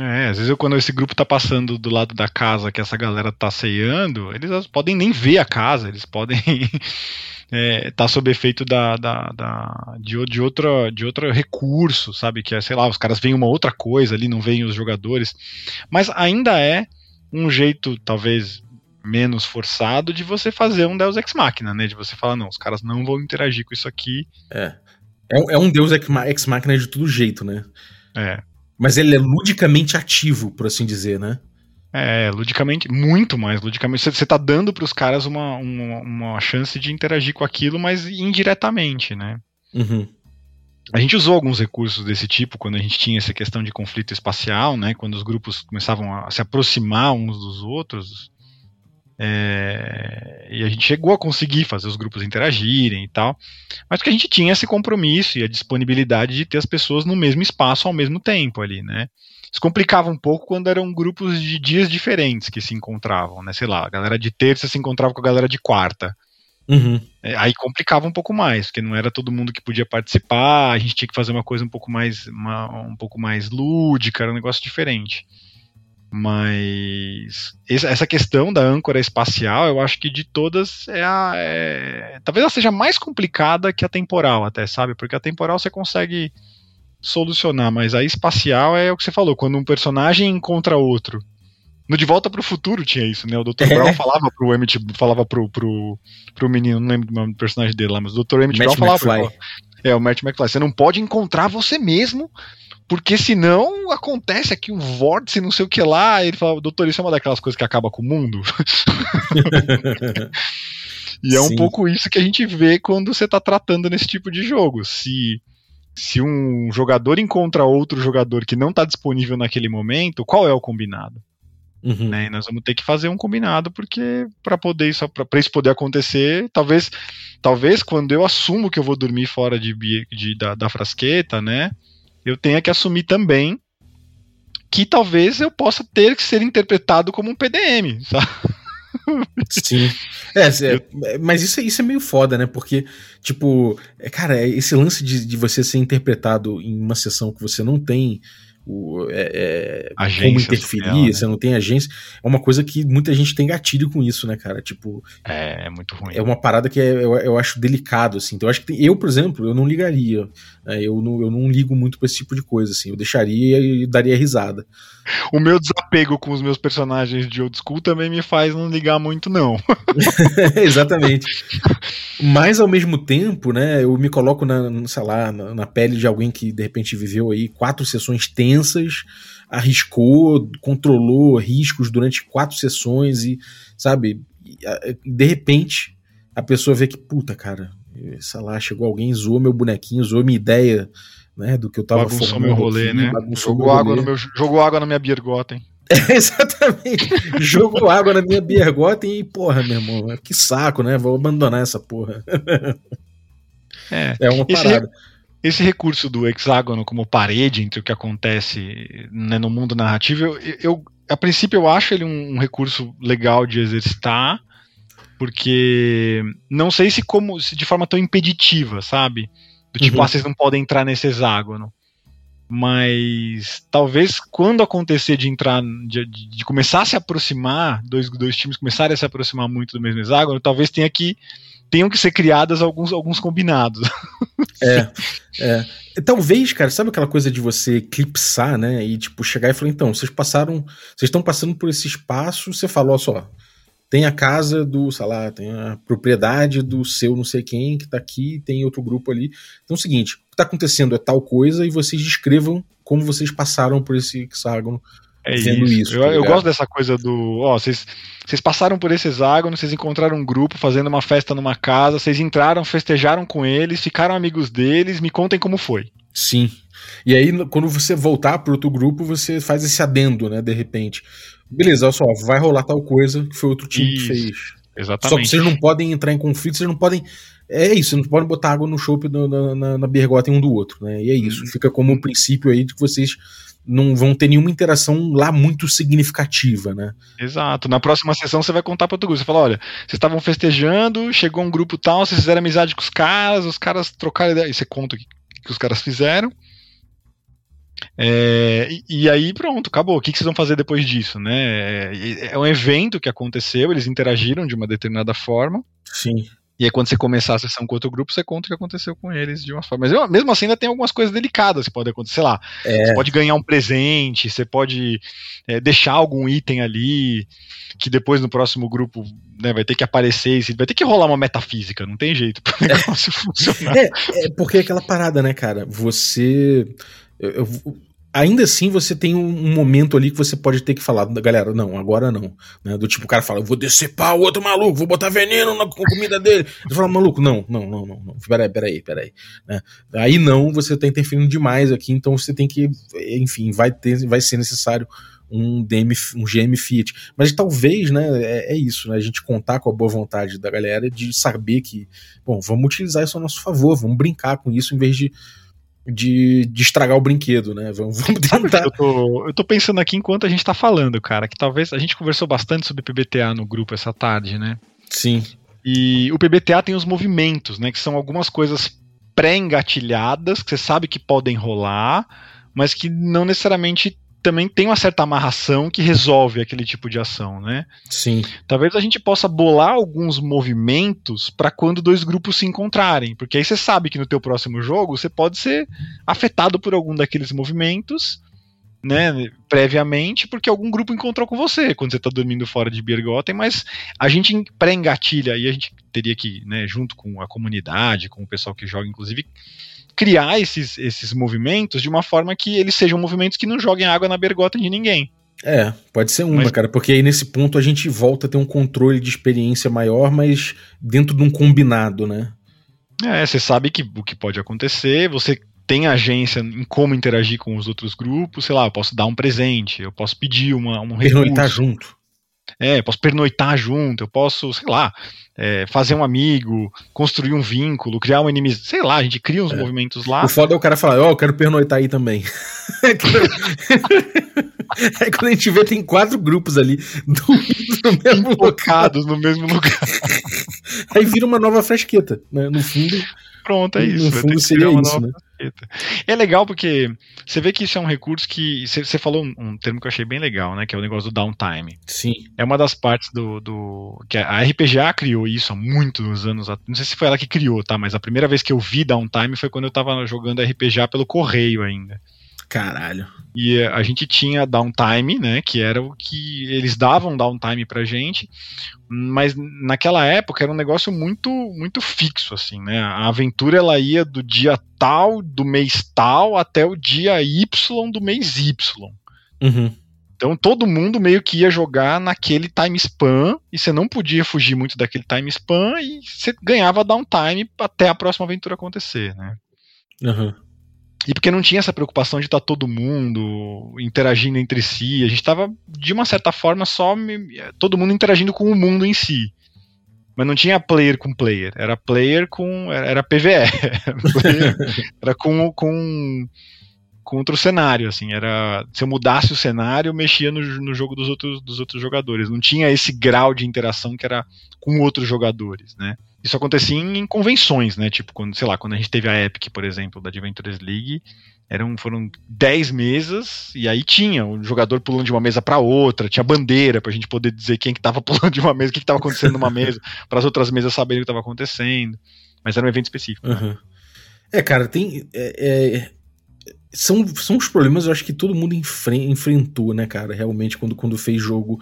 É, às vezes eu, quando esse grupo tá passando do lado da casa que essa galera tá ceando, eles podem nem ver a casa, eles podem (laughs) é, tá sob efeito da, da, da, de, de, outra, de outro recurso, sabe? Que é, sei lá, os caras veem uma outra coisa ali, não veem os jogadores. Mas ainda é um jeito, talvez, menos forçado de você fazer um Deus Ex Machina, né? De você falar, não, os caras não vão interagir com isso aqui. É. É, é um Deus Ex Machina de todo jeito, né? É. Mas ele é ludicamente ativo, por assim dizer, né? É, ludicamente, muito mais ludicamente. Você tá dando para os caras uma, uma, uma, chance de interagir com aquilo, mas indiretamente, né? Uhum. A gente usou alguns recursos desse tipo quando a gente tinha essa questão de conflito espacial, né? Quando os grupos começavam a se aproximar uns dos outros. É, e a gente chegou a conseguir fazer os grupos interagirem e tal, mas que a gente tinha esse compromisso e a disponibilidade de ter as pessoas no mesmo espaço ao mesmo tempo ali, né? Isso complicava um pouco quando eram grupos de dias diferentes que se encontravam, né? Sei lá, a galera de terça se encontrava com a galera de quarta. Uhum. É, aí complicava um pouco mais, porque não era todo mundo que podia participar, a gente tinha que fazer uma coisa um pouco mais, uma, um pouco mais lúdica, era um negócio diferente. Mas essa questão da âncora espacial, eu acho que de todas é a. É, talvez ela seja mais complicada que a temporal, até, sabe? Porque a temporal você consegue solucionar, mas a espacial é o que você falou, quando um personagem encontra outro no De Volta para o Futuro tinha isso, né? O Dr. É. Brown falava pro Emmett, falava pro, pro, pro menino, não lembro do personagem dele lá, mas o Dr. Emmett Brown falava McFly. pro, É, o Matt McFly. Você não pode encontrar você mesmo, porque senão acontece aqui um vórtice, não sei o que lá. ele fala, doutor, isso é uma daquelas coisas que acaba com o mundo. (laughs) e é Sim. um pouco isso que a gente vê quando você está tratando nesse tipo de jogo. Se se um jogador encontra outro jogador que não está disponível naquele momento, qual é o combinado? Uhum. Né? E nós vamos ter que fazer um combinado porque para poder isso para isso poder acontecer, talvez talvez quando eu assumo que eu vou dormir fora de, de da, da frasqueta, né? Eu tenha que assumir também que talvez eu possa ter que ser interpretado como um PDM, (laughs) sabe? Sim. É, é, mas isso, isso é meio foda, né? Porque, tipo, é, cara, esse lance de, de você ser interpretado em uma sessão que você não tem o, é, é, como interferir, social, né? você não tem agência. É uma coisa que muita gente tem gatilho com isso, né, cara? Tipo. É, é muito ruim. É uma parada que é, eu, eu acho delicado, assim. Então eu acho que tem, eu, por exemplo, eu não ligaria. Né? Eu, não, eu não ligo muito pra esse tipo de coisa, assim. Eu deixaria e daria risada. O meu desapego com os meus personagens de old school também me faz não ligar muito, não. (laughs) Exatamente. Mas ao mesmo tempo, né, eu me coloco na, sei lá, na, na pele de alguém que de repente viveu aí quatro sessões tensas, arriscou, controlou riscos durante quatro sessões e, sabe, de repente a pessoa vê que, puta, cara, sei lá, chegou alguém, zoou meu bonequinho, zoou minha ideia, né, do que eu tava bagunçou meu rolê, aqui, né? Jogou água, no meu, jogou água na minha Biergotten. É, (laughs) exatamente. Jogou água na minha Biergotten e, porra, meu irmão, que saco, né? Vou abandonar essa porra. É, é uma parada. Esse, esse recurso do hexágono como parede entre o que acontece né, no mundo narrativo, eu, eu, a princípio eu acho ele um, um recurso legal de exercitar, porque não sei se como se de forma tão impeditiva, sabe? Do tipo, uhum. ah, vocês não podem entrar nesse hexágono. Mas talvez quando acontecer de entrar, de, de, começar a se aproximar, dois, dois times começarem a se aproximar muito do mesmo hexágono, talvez tenha que tenham que ser criadas alguns, alguns combinados. (laughs) É, é. Talvez, cara, sabe aquela coisa de você eclipsar, né? E tipo, chegar e falar, então, vocês passaram. Vocês estão passando por esse espaço, você falou, só, tem a casa do, sei lá, tem a propriedade do seu não sei quem que tá aqui, tem outro grupo ali. Então é o seguinte, o que tá acontecendo é tal coisa e vocês descrevam como vocês passaram por esse hexágono é isso. isso eu, tá eu, gosto dessa coisa do. Ó, vocês, vocês passaram por esse hexágono, vocês encontraram um grupo fazendo uma festa numa casa, vocês entraram, festejaram com eles, ficaram amigos deles, me contem como foi. Sim. E aí, quando você voltar para outro grupo, você faz esse adendo, né? De repente. Beleza, olha só, vai rolar tal coisa que foi outro time isso, que fez. Exatamente. Só que vocês não podem entrar em conflito, vocês não podem. É isso, vocês não podem botar água no chope na, na, na bergota um do outro, né? E é isso. Uhum. Fica como um princípio aí de que vocês não vão ter nenhuma interação lá muito significativa, né? Exato. Na próxima sessão você vai contar para outro grupo. Você fala, olha, vocês estavam festejando, chegou um grupo tal, vocês fizeram amizade com os caras, os caras trocaram ideia. E você conta o que, que os caras fizeram. É, e, e, aí pronto, acabou. O que, que, vocês vão fazer depois disso, né? É, é um evento que aconteceu, eles interagiram de uma determinada forma. Sim. E aí, quando você começar a sessão com outro grupo, você conta o que aconteceu com eles de uma forma. Mas mesmo assim, ainda tem algumas coisas delicadas que podem acontecer. Sei lá, é. você pode ganhar um presente, você pode é, deixar algum item ali, que depois no próximo grupo né, vai ter que aparecer, vai ter que rolar uma metafísica, não tem jeito (laughs) para o negócio (laughs) funcionar. É, é, porque é aquela parada, né, cara? Você. Eu, eu, ainda assim você tem um, momento ali que você pode ter que falar, galera, não, agora não. Né? Do tipo, o cara fala, eu vou decepar o outro maluco, vou botar veneno na comida dele. Você fala, maluco, não, não, não, não, não. Peraí, peraí, peraí. Né? Aí não, você tá interferindo demais aqui, então você tem que, enfim, vai, ter, vai ser necessário um, DM, um GM Fiat. Mas talvez, né, é, é, isso, né, a gente contar com a boa vontade da galera de saber que, bom, vamos utilizar isso a nosso favor, vamos brincar com isso em vez de de, de estragar o brinquedo, né? Vamos, vamos tentar. Eu tô, eu tô pensando aqui enquanto a gente tá falando, cara, que talvez a gente conversou bastante sobre PBTA no grupo essa tarde, né? Sim. E o PBTA tem os movimentos, né? Que são algumas coisas pré-engatilhadas, que você sabe que podem rolar, mas que não necessariamente também tem uma certa amarração que resolve aquele tipo de ação, né? Sim. Talvez a gente possa bolar alguns movimentos para quando dois grupos se encontrarem, porque aí você sabe que no teu próximo jogo você pode ser afetado por algum daqueles movimentos, né, previamente, porque algum grupo encontrou com você quando você está dormindo fora de Birgotten, mas a gente pré-engatilha e a gente teria que, né, junto com a comunidade, com o pessoal que joga, inclusive, criar esses, esses movimentos de uma forma que eles sejam movimentos que não joguem água na bergota de ninguém. É, pode ser uma, mas... cara, porque aí nesse ponto a gente volta a ter um controle de experiência maior, mas dentro de um combinado, né? É, você sabe que o que pode acontecer, você tem agência em como interagir com os outros grupos, sei lá, eu posso dar um presente, eu posso pedir uma, um recurso. Pernoitar junto. É, eu posso pernoitar junto, eu posso, sei lá, é, fazer um amigo, construir um vínculo, criar um inimigo, sei lá, a gente cria uns é. movimentos lá. O foda é o cara falar, ó, oh, eu quero pernoitar aí também. (laughs) é quando a gente vê, tem quatro grupos ali do, (laughs) no mesmo Infocados no mesmo lugar. (laughs) aí vira uma nova fresqueta, né? No fundo. Pronto, é isso. No fundo seria isso, né? É legal porque você vê que isso é um recurso que. Você falou um, termo que eu achei bem legal, né? Que é o negócio do downtime. Sim. É uma das partes do. do que a RPGA criou isso há muitos anos. Não sei se foi ela que criou, tá? Mas a primeira vez que eu vi downtime foi quando eu tava jogando RPGA pelo correio ainda. Caralho. E a gente tinha downtime, né? Que era o que eles davam downtime pra gente, mas naquela época era um negócio muito muito fixo, assim, né? A aventura ela ia do dia tal, do mês tal, até o dia Y do mês Y. Uhum. Então todo mundo meio que ia jogar naquele time span e você não podia fugir muito daquele time span e você ganhava downtime até a próxima aventura acontecer, né? Uhum. E porque não tinha essa preocupação de estar tá todo mundo interagindo entre si. A gente estava, de uma certa forma, só todo mundo interagindo com o mundo em si. Mas não tinha player com player. Era player com. Era PVE. (laughs) era com, com, com outro cenário. assim era Se eu mudasse o cenário, eu mexia no, no jogo dos outros, dos outros jogadores. Não tinha esse grau de interação que era com outros jogadores, né? Isso acontecia em convenções, né? Tipo, quando, sei lá, quando a gente teve a Epic, por exemplo, da Adventures League, eram, foram 10 mesas, e aí tinha o um jogador pulando de uma mesa para outra, tinha bandeira pra gente poder dizer quem que tava (laughs) pulando de uma mesa, o que, que tava acontecendo numa mesa, (laughs) para as outras mesas saberem o que tava acontecendo. Mas era um evento específico. Uhum. Né? É, cara, tem. É, é, são, são os problemas, eu acho que todo mundo enfre enfrentou, né, cara, realmente, quando, quando fez jogo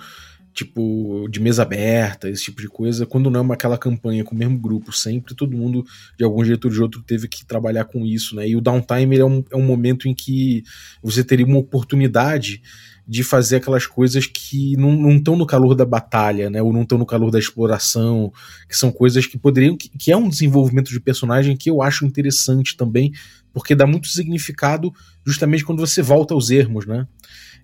tipo, de mesa aberta, esse tipo de coisa, quando não é uma, aquela campanha com o mesmo grupo sempre, todo mundo, de algum jeito ou de outro, teve que trabalhar com isso, né? E o downtime é um, é um momento em que você teria uma oportunidade de fazer aquelas coisas que não estão no calor da batalha, né? Ou não estão no calor da exploração, que são coisas que poderiam. Que, que é um desenvolvimento de personagem que eu acho interessante também, porque dá muito significado justamente quando você volta aos ermos, né?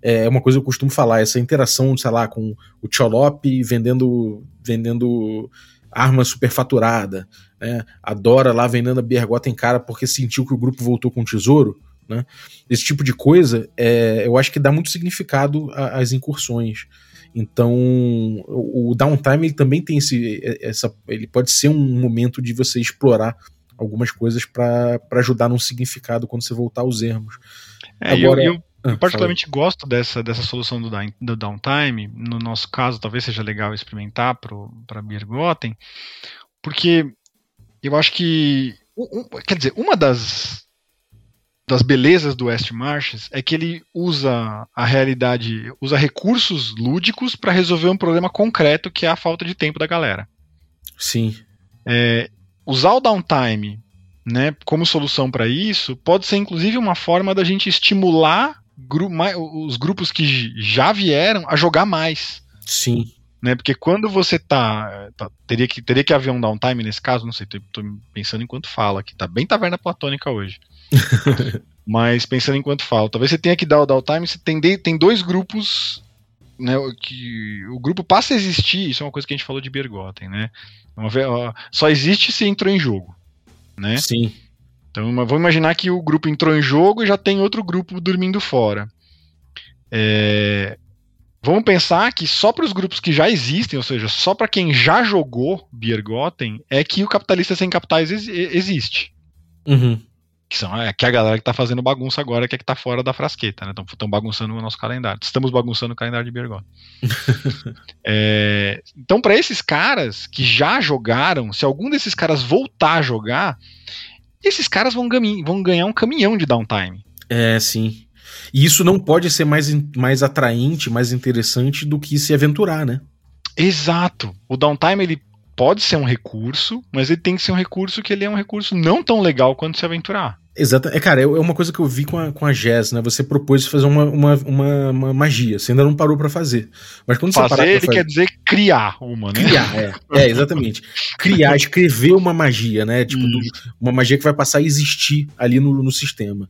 É, é uma coisa que eu costumo falar, essa interação, sei lá, com o Cholop vendendo, vendendo arma superfaturada, né? A Dora lá vendendo a bergota em cara porque sentiu que o grupo voltou com o tesouro, né? Esse tipo de coisa, é, eu acho que dá muito significado às incursões. Então, o, o downtime ele também tem esse, essa, ele pode ser um momento de você explorar algumas coisas para ajudar num significado quando você voltar aos ermos. É, Agora, eu, eu, eu particularmente falei. gosto dessa, dessa solução do, do downtime. No nosso caso, talvez seja legal experimentar para Birgotten, porque eu acho que. Um, quer dizer, uma das, das belezas do West Marches é que ele usa a realidade, usa recursos lúdicos para resolver um problema concreto que é a falta de tempo da galera. Sim. É, usar o downtime né, como solução para isso pode ser inclusive uma forma da gente estimular gru os grupos que já vieram a jogar mais. Sim. Né, porque quando você tá, tá, teria, que, teria que haver um downtime nesse caso, não sei, tô, tô pensando enquanto fala, que tá bem taverna platônica hoje. (laughs) Mas pensando enquanto fala, talvez você tenha que dar o downtime, você tem, de, tem dois grupos né, que o grupo passa a existir, isso é uma coisa que a gente falou de Bergotten, né? Só existe se entrou em jogo, né? Sim. Então vamos imaginar que o grupo entrou em jogo e já tem outro grupo dormindo fora. É, Vamos pensar que só para os grupos que já existem, ou seja, só para quem já jogou Biergotten, é que o capitalista sem capitais ex existe. Uhum. Que, são, é, que é a galera que tá fazendo bagunça agora, que é que tá fora da frasqueta, né? Estão bagunçando o nosso calendário. Estamos bagunçando o calendário de Biergotten. (laughs) é, então, para esses caras que já jogaram, se algum desses caras voltar a jogar, esses caras vão, vão ganhar um caminhão de downtime. É, sim. E isso não pode ser mais, mais atraente, mais interessante do que se aventurar, né? Exato. O downtime ele pode ser um recurso, mas ele tem que ser um recurso que ele é um recurso não tão legal quanto se aventurar. Exato. É, cara, é, é uma coisa que eu vi com a, com a Jazz, né? Você propôs fazer uma, uma, uma, uma magia. Você ainda não parou para fazer. Mas quando fazer, você parar ele fazer... quer dizer criar uma, né? Criar, é. É, exatamente. Criar, escrever uma magia, né? Tipo, do, uma magia que vai passar a existir ali no, no sistema.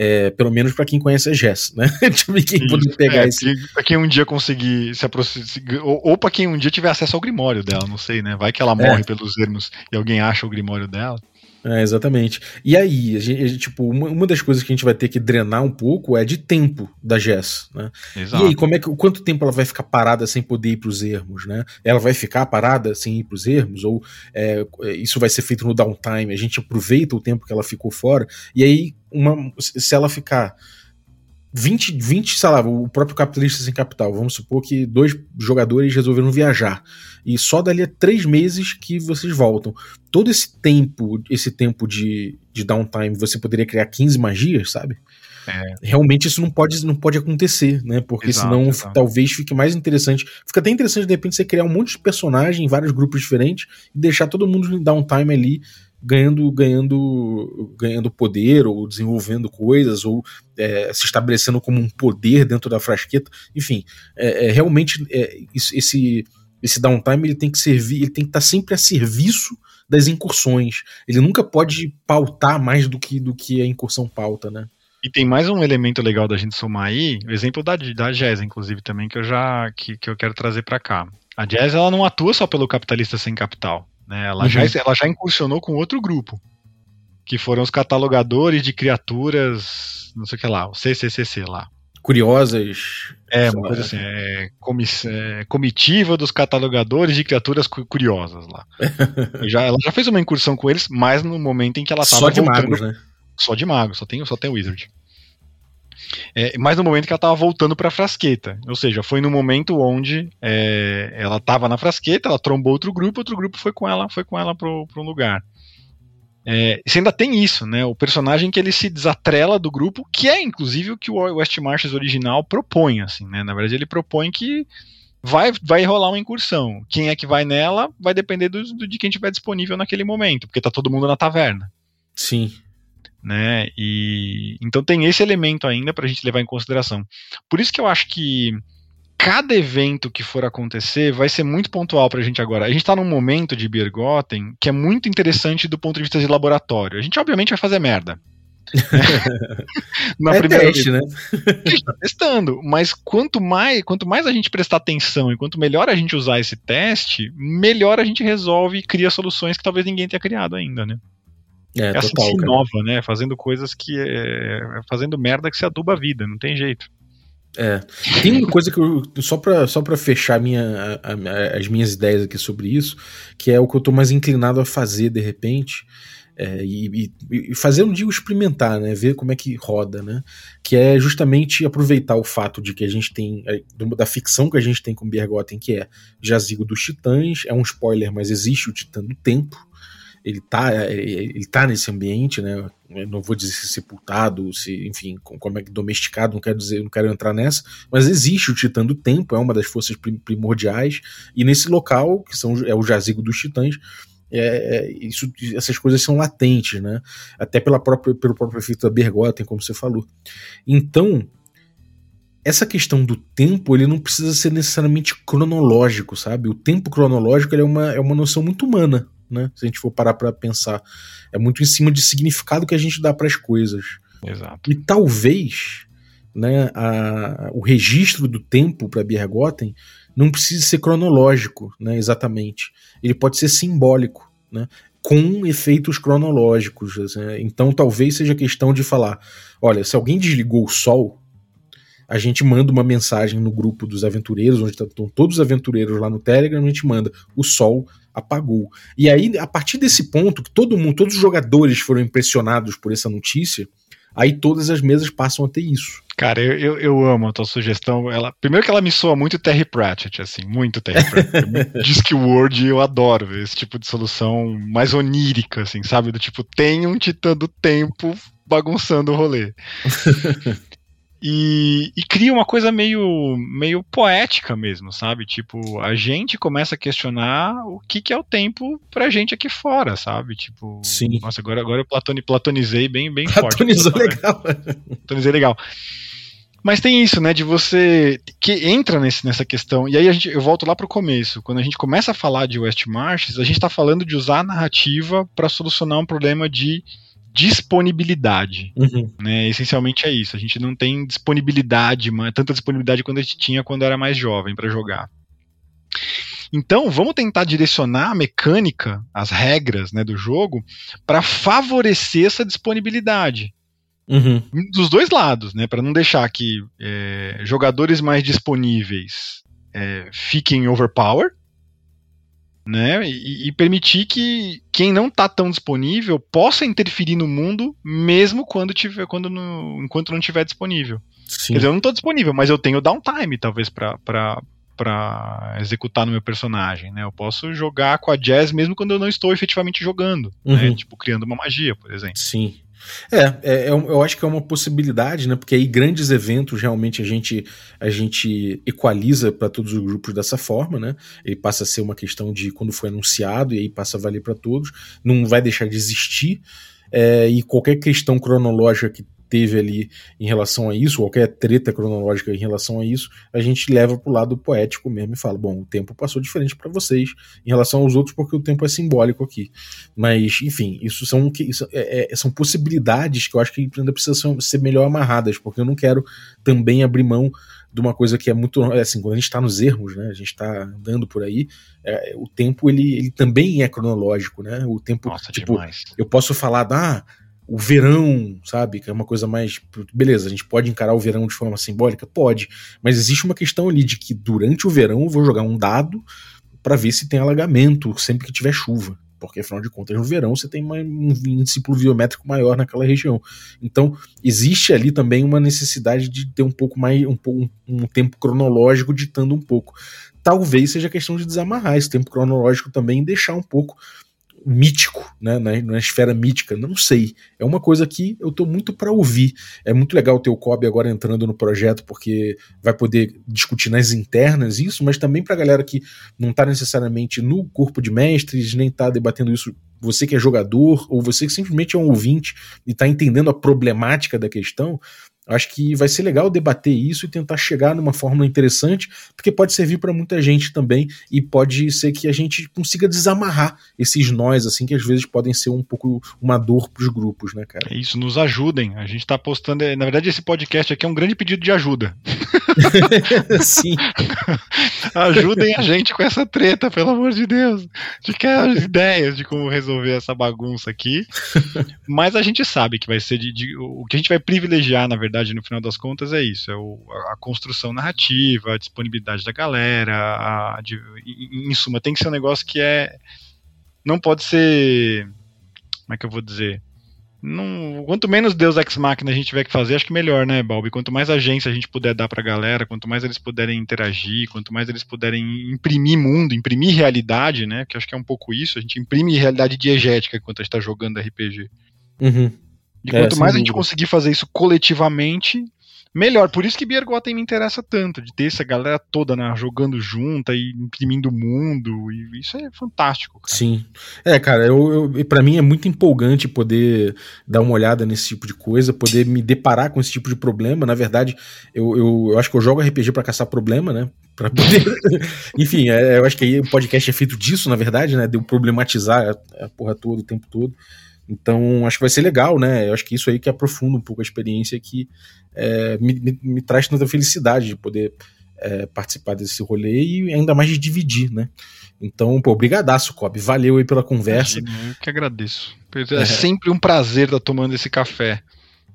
É, pelo menos para quem conhece a Jess, né? (laughs) tipo, quem poder pegar é, esse. Pra quem um dia conseguir se aproximar. Ou, ou para quem um dia tiver acesso ao Grimório dela, não sei, né? Vai que ela morre é. pelos ermos e alguém acha o Grimório dela. É, exatamente. E aí, a gente, a gente, tipo, uma, uma, das coisas que a gente vai ter que drenar um pouco é de tempo da Jess, né? Exato. E aí, como é que, quanto tempo ela vai ficar parada sem poder ir pros ermos, né? Ela vai ficar parada sem ir pros ermos? Ou é, isso vai ser feito no downtime? A gente aproveita o tempo que ela ficou fora? E aí, uma, se ela ficar 20, 20, sei lá, o próprio capitalista sem capital. Vamos supor que dois jogadores resolveram viajar. E só dali a três meses que vocês voltam. Todo esse tempo, esse tempo de, de downtime, você poderia criar 15 magias, sabe? É. Realmente isso não pode, não pode acontecer, né? Porque exato, senão exato. talvez fique mais interessante. Fica até interessante de repente você criar um monte de personagem em vários grupos diferentes e deixar todo mundo em downtime ali ganhando ganhando ganhando poder ou desenvolvendo coisas ou é, se estabelecendo como um poder dentro da frasqueta enfim é, é realmente é, esse esse downtime ele tem que servir ele tem que estar sempre a serviço das incursões ele nunca pode pautar mais do que do que a incursão pauta né e tem mais um elemento legal da gente somar aí, o exemplo da, da Jazz, inclusive, também, que eu já que, que eu quero trazer para cá. A Jazz ela não atua só pelo capitalista sem capital. Né? Ela, uhum. já, ela já incursionou com outro grupo, que foram os catalogadores de criaturas, não sei o que lá, o CCCC lá. Curiosas. É, uma coisa assim, é, comiss, é, comitiva dos catalogadores de criaturas cu curiosas lá. (laughs) já, ela já fez uma incursão com eles, mas no momento em que ela estava Só de voltando, magos, né? Só de magos, só tem, só tem Wizard. É, mas no momento que ela estava voltando para a frasqueta. Ou seja, foi no momento onde é, ela estava na frasqueta, ela trombou outro grupo, outro grupo foi com ela, foi com ela para um lugar. É, você ainda tem isso, né? O personagem que ele se desatrela do grupo, que é inclusive o que o West Marches original propõe, assim, né? Na verdade, ele propõe que vai, vai rolar uma incursão. Quem é que vai nela vai depender do, do de quem tiver disponível naquele momento, porque tá todo mundo na taverna. Sim né? E então tem esse elemento ainda para a gente levar em consideração. Por isso que eu acho que cada evento que for acontecer vai ser muito pontual para a gente agora. A gente está num momento de Birgotten que é muito interessante do ponto de vista de laboratório. A gente obviamente vai fazer merda. (laughs) Na é primeira teste, vez. né? A gente tá testando, mas quanto mais, quanto mais a gente prestar atenção e quanto melhor a gente usar esse teste, melhor a gente resolve e cria soluções que talvez ninguém tenha criado ainda, né? É, Essa total, se inova, né? Fazendo coisas que. É, fazendo merda que se aduba a vida, não tem jeito. É. Tem uma coisa que eu. Só pra, só pra fechar minha, a, a, as minhas ideias aqui sobre isso, que é o que eu tô mais inclinado a fazer de repente. É, e, e, fazer, não digo experimentar, né? Ver como é que roda, né? Que é justamente aproveitar o fato de que a gente tem. É, da ficção que a gente tem com Bergotten, que é Jazigo dos Titãs, é um spoiler, mas existe o Titã do Tempo ele tá, ele tá nesse ambiente, né? Eu não vou dizer se sepultado, se, enfim, como é que domesticado, não quero dizer, não quero entrar nessa, mas existe o Titã do Tempo, é uma das forças primordiais, e nesse local, que são, é o jazigo dos titãs, é, é, isso, essas coisas são latentes, né? Até pela própria, pelo próprio efeito da Bergotten, como você falou. Então, essa questão do tempo, ele não precisa ser necessariamente cronológico, sabe? O tempo cronológico é, uma, é uma noção muito humana, né? Se a gente for parar para pensar, é muito em cima de significado que a gente dá para as coisas. Exato. E talvez, né, a, o registro do tempo para Bergotten não precise ser cronológico, né, exatamente. Ele pode ser simbólico, né? Com efeitos cronológicos. Assim, então, talvez seja questão de falar: olha, se alguém desligou o sol, a gente manda uma mensagem no grupo dos aventureiros, onde estão todos os aventureiros lá no Telegram, a gente manda o sol apagou. E aí, a partir desse ponto, que todo mundo, todos os jogadores foram impressionados por essa notícia, aí todas as mesas passam a ter isso. Cara, eu, eu, eu, amo a tua sugestão. Ela, primeiro que ela me soa muito Terry Pratchett, assim, muito Terry Pratchett. (laughs) Discworld eu adoro esse tipo de solução mais onírica, assim, sabe? Do tipo, tem um titã do tempo bagunçando o rolê. (laughs) E, e, cria uma coisa meio, meio poética mesmo, sabe? Tipo, a gente começa a questionar o que, que é o tempo pra gente aqui fora, sabe? Tipo, Sim. nossa, agora, agora eu platoni, platonizei bem, bem Platonizou forte. legal. Platonizei legal. Mas tem isso, né, de você que entra nesse, nessa questão. E aí a gente, eu volto lá pro começo. Quando a gente começa a falar de West Marches, a gente está falando de usar a narrativa para solucionar um problema de disponibilidade. Uhum. Né? Essencialmente é isso. A gente não tem disponibilidade, tanta disponibilidade quanto a gente tinha quando era mais jovem para jogar. Então, vamos tentar direcionar a mecânica, as regras né, do jogo, para favorecer essa disponibilidade. Uhum. Dos dois lados, né? Para não deixar que é, jogadores mais disponíveis é, fiquem overpower, né? E, e, permitir que quem não está tão disponível possa interferir no mundo, mesmo quando tiver, quando no, enquanto não estiver disponível. Sim. Quer dizer, eu não estou disponível, mas eu tenho downtime, talvez, para para executar no meu personagem, né? Eu posso jogar com a Jazz mesmo quando eu não estou efetivamente jogando, né? Uhum. né? Tipo, criando uma magia, por exemplo. Sim. É, é, é, eu acho que é uma possibilidade, né? Porque aí grandes eventos realmente a gente a gente equaliza para todos os grupos dessa forma, né? Ele passa a ser uma questão de quando foi anunciado e aí passa a valer para todos, não vai deixar de existir. É, e qualquer questão cronológica que teve ali em relação a isso, qualquer treta cronológica em relação a isso, a gente leva pro lado poético mesmo e fala: bom, o tempo passou diferente para vocês em relação aos outros, porque o tempo é simbólico aqui. Mas, enfim, isso são, isso é, é, são possibilidades que eu acho que ainda precisam ser melhor amarradas, porque eu não quero também abrir mão de uma coisa que é muito assim quando a gente está nos erros né a gente está andando por aí é, o tempo ele, ele também é cronológico né o tempo Nossa, tipo demais. eu posso falar ah o verão, sabe? Que é uma coisa mais. Beleza, a gente pode encarar o verão de forma simbólica? Pode. Mas existe uma questão ali de que durante o verão eu vou jogar um dado para ver se tem alagamento sempre que tiver chuva. Porque afinal de contas, no verão você tem um índice pluviométrico maior naquela região. Então, existe ali também uma necessidade de ter um pouco mais. um, um, um tempo cronológico ditando um pouco. Talvez seja questão de desamarrar esse tempo cronológico também e deixar um pouco mítico, né, na, na, esfera mítica, não sei. É uma coisa que eu tô muito para ouvir. É muito legal ter o Kobe agora entrando no projeto, porque vai poder discutir nas internas isso, mas também pra galera que não tá necessariamente no corpo de mestres, nem tá debatendo isso, você que é jogador, ou você que simplesmente é um ouvinte e tá entendendo a problemática da questão, Acho que vai ser legal debater isso e tentar chegar numa fórmula interessante, porque pode servir para muita gente também e pode ser que a gente consiga desamarrar esses nós, assim, que às vezes podem ser um pouco uma dor para os grupos, né, cara? É isso, nos ajudem. A gente está postando. Na verdade, esse podcast aqui é um grande pedido de ajuda. (laughs) Sim. (laughs) Ajudem a gente com essa treta, pelo amor de Deus. De que as ideias de como resolver essa bagunça aqui. (laughs) Mas a gente sabe que vai ser de, de o que a gente vai privilegiar, na verdade verdade, no final das contas, é isso: é o, a, construção narrativa, a disponibilidade da galera, a, de, em, em suma, tem que ser um negócio que é. Não pode ser. Como é que eu vou dizer? Não, quanto menos Deus Ex Machina a gente tiver que fazer, acho que melhor, né, Balbi? Quanto mais agência a gente puder dar pra galera, quanto mais eles puderem interagir, quanto mais eles puderem imprimir mundo, imprimir realidade, né? Que acho que é um pouco isso, a gente imprime realidade diegética enquanto a gente tá jogando RPG. Uhum. E quanto é, mais a gente conseguir fazer isso coletivamente, melhor. Por isso que Biergotten me interessa tanto, de ter essa galera toda né, jogando junta e imprimindo o mundo. E isso é fantástico. Cara. Sim. É, cara, eu, eu, para mim é muito empolgante poder dar uma olhada nesse tipo de coisa, poder me deparar com esse tipo de problema. Na verdade, eu, eu, eu acho que eu jogo RPG para caçar problema, né? Pra poder... (laughs) Enfim, é, eu acho que aí o podcast é feito disso, na verdade, né? De eu problematizar a, a porra toda, o tempo todo. Então, acho que vai ser legal, né? Eu acho que isso aí que aprofunda um pouco a experiência que é, me, me, me, traz tanta felicidade de poder é, participar desse rolê e ainda mais de dividir, né? Então, pô, brigadaço, Cobb. Valeu aí pela conversa. Imagina, eu que agradeço. É, é sempre um prazer estar tomando esse café.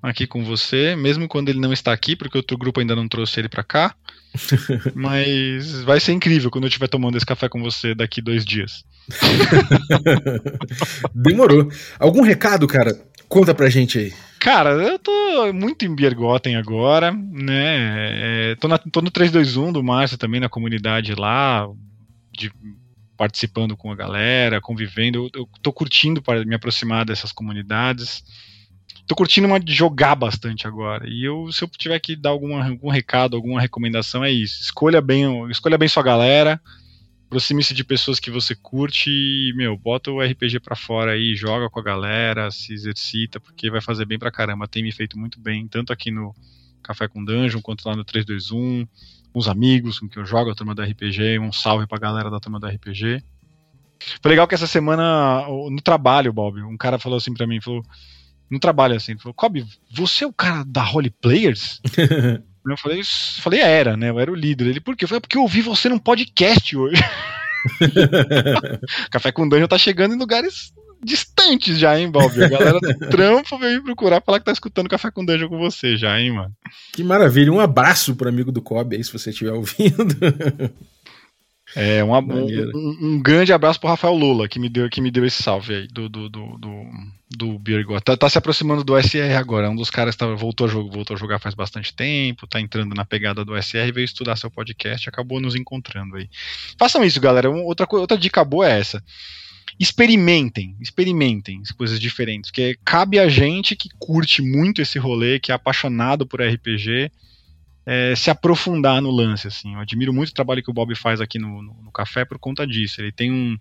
Aqui com você, mesmo quando ele não está aqui, porque outro grupo ainda não trouxe ele para cá. (laughs) Mas vai ser incrível quando eu estiver tomando esse café com você daqui dois dias. (laughs) Demorou. Algum recado, cara? Conta pra gente aí. Cara, eu tô muito em Biergoten agora, né? É, tô, na, tô no 321 do Márcio também, na comunidade lá, de, participando com a galera, convivendo. Eu, eu tô curtindo para me aproximar dessas comunidades tô curtindo uma de jogar bastante agora. E eu, se eu tiver que dar alguma, algum recado, alguma recomendação, é isso. Escolha bem, escolha bem sua galera, aproxime-se de pessoas que você curte e, meu, bota o RPG pra fora aí, joga com a galera, se exercita, porque vai fazer bem pra caramba. Tem me feito muito bem, tanto aqui no Café com Dungeon, quanto lá no 321, com os amigos com que eu jogo, a turma da RPG, um salve pra galera da turma da RPG. Foi legal que essa semana, no trabalho, Bob, um cara falou assim pra mim, falou, no trabalho assim. Falou, Kobe, você é o cara da Holy Players? (laughs) eu falei, falei, era, né? Eu era o líder. Ele, por quê? Eu falei, é porque eu ouvi você num podcast hoje. (laughs) Café com Dungeon tá chegando em lugares distantes já, hein, Bob? A galera do (laughs) trampo veio me procurar falar que tá escutando Café com Dungeon com você já, hein, mano? Que maravilha. Um abraço pro amigo do Kobe aí, se você estiver ouvindo. É, um, um, um, grande abraço pro Rafael Lula, que me deu, que me deu esse salve aí do, do, do, do, do Birgo. Tá, tá, se aproximando do SR agora. Um dos caras tá, voltou, a jogo, voltou a jogar faz bastante tempo, tá entrando na pegada do SR, veio estudar seu podcast acabou nos encontrando aí. Façam isso, galera. Outra, outra dica boa é essa. Experimentem, experimentem coisas diferentes, porque cabe a gente que curte muito esse rolê, que é apaixonado por RPG é, se aprofundar no lance. Assim. Eu admiro muito o trabalho que o Bob faz aqui no, no, no café por conta disso. Ele tem um,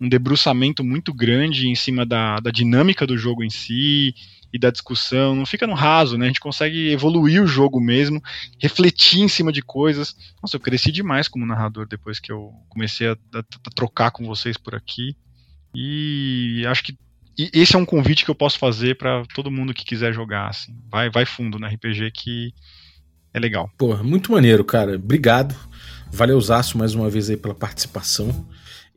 um debruçamento muito grande em cima da, da dinâmica do jogo em si e da discussão. Não fica no raso, né? A gente consegue evoluir o jogo mesmo, refletir em cima de coisas. Nossa, eu cresci demais como narrador depois que eu comecei a, a, a trocar com vocês por aqui. E acho que esse é um convite que eu posso fazer para todo mundo que quiser jogar. Assim. Vai, vai fundo no RPG que é legal. Pô, muito maneiro, cara. Obrigado. Valeu, Zaço, mais uma vez aí pela participação.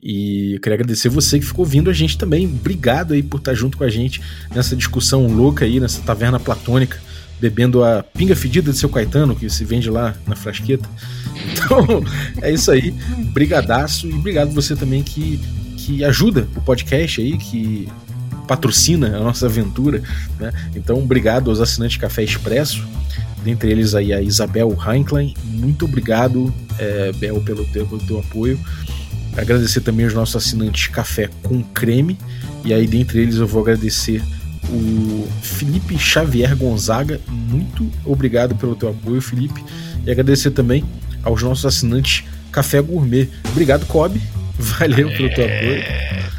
E eu queria agradecer você que ficou ouvindo a gente também. Obrigado aí por estar junto com a gente nessa discussão louca aí, nessa taverna platônica, bebendo a pinga fedida de seu Caetano, que se vende lá na frasqueta. (laughs) Então, é isso aí. Brigadaço. E obrigado você também que, que ajuda o podcast aí, que patrocina a nossa aventura. Né? Então, obrigado aos assinantes Café Expresso dentre eles aí a Isabel Heinklein. Muito obrigado, é, Bel, pelo teu, pelo teu apoio. Agradecer também os nossos assinantes Café com Creme. E aí, dentre eles, eu vou agradecer o Felipe Xavier Gonzaga. Muito obrigado pelo teu apoio, Felipe. E agradecer também aos nossos assinantes Café Gourmet. Obrigado, Kobe. (laughs) Valeu pelo teu apoio.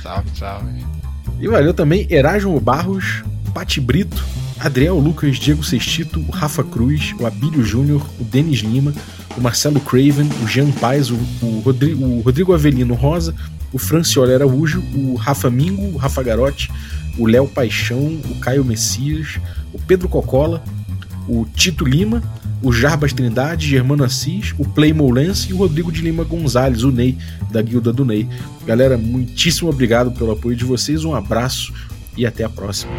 Salve, salve. E valeu também Erasmo Barros, Pati Brito, Adriel Lucas, Diego Sextito, Rafa Cruz, o Abílio Júnior, o Denis Lima, o Marcelo Craven, o Jean Paes, o, o, Rodrigo, o Rodrigo Avelino Rosa, o Franciola Araújo, o Rafa Mingo, o Rafa Garotti, o Léo Paixão, o Caio Messias, o Pedro Cocola, o Tito Lima, o Jarbas Trindade, Germano Assis, o Playmo Lance e o Rodrigo de Lima Gonzalez, o Ney, da Guilda do Ney. Galera, muitíssimo obrigado pelo apoio de vocês, um abraço e até a próxima.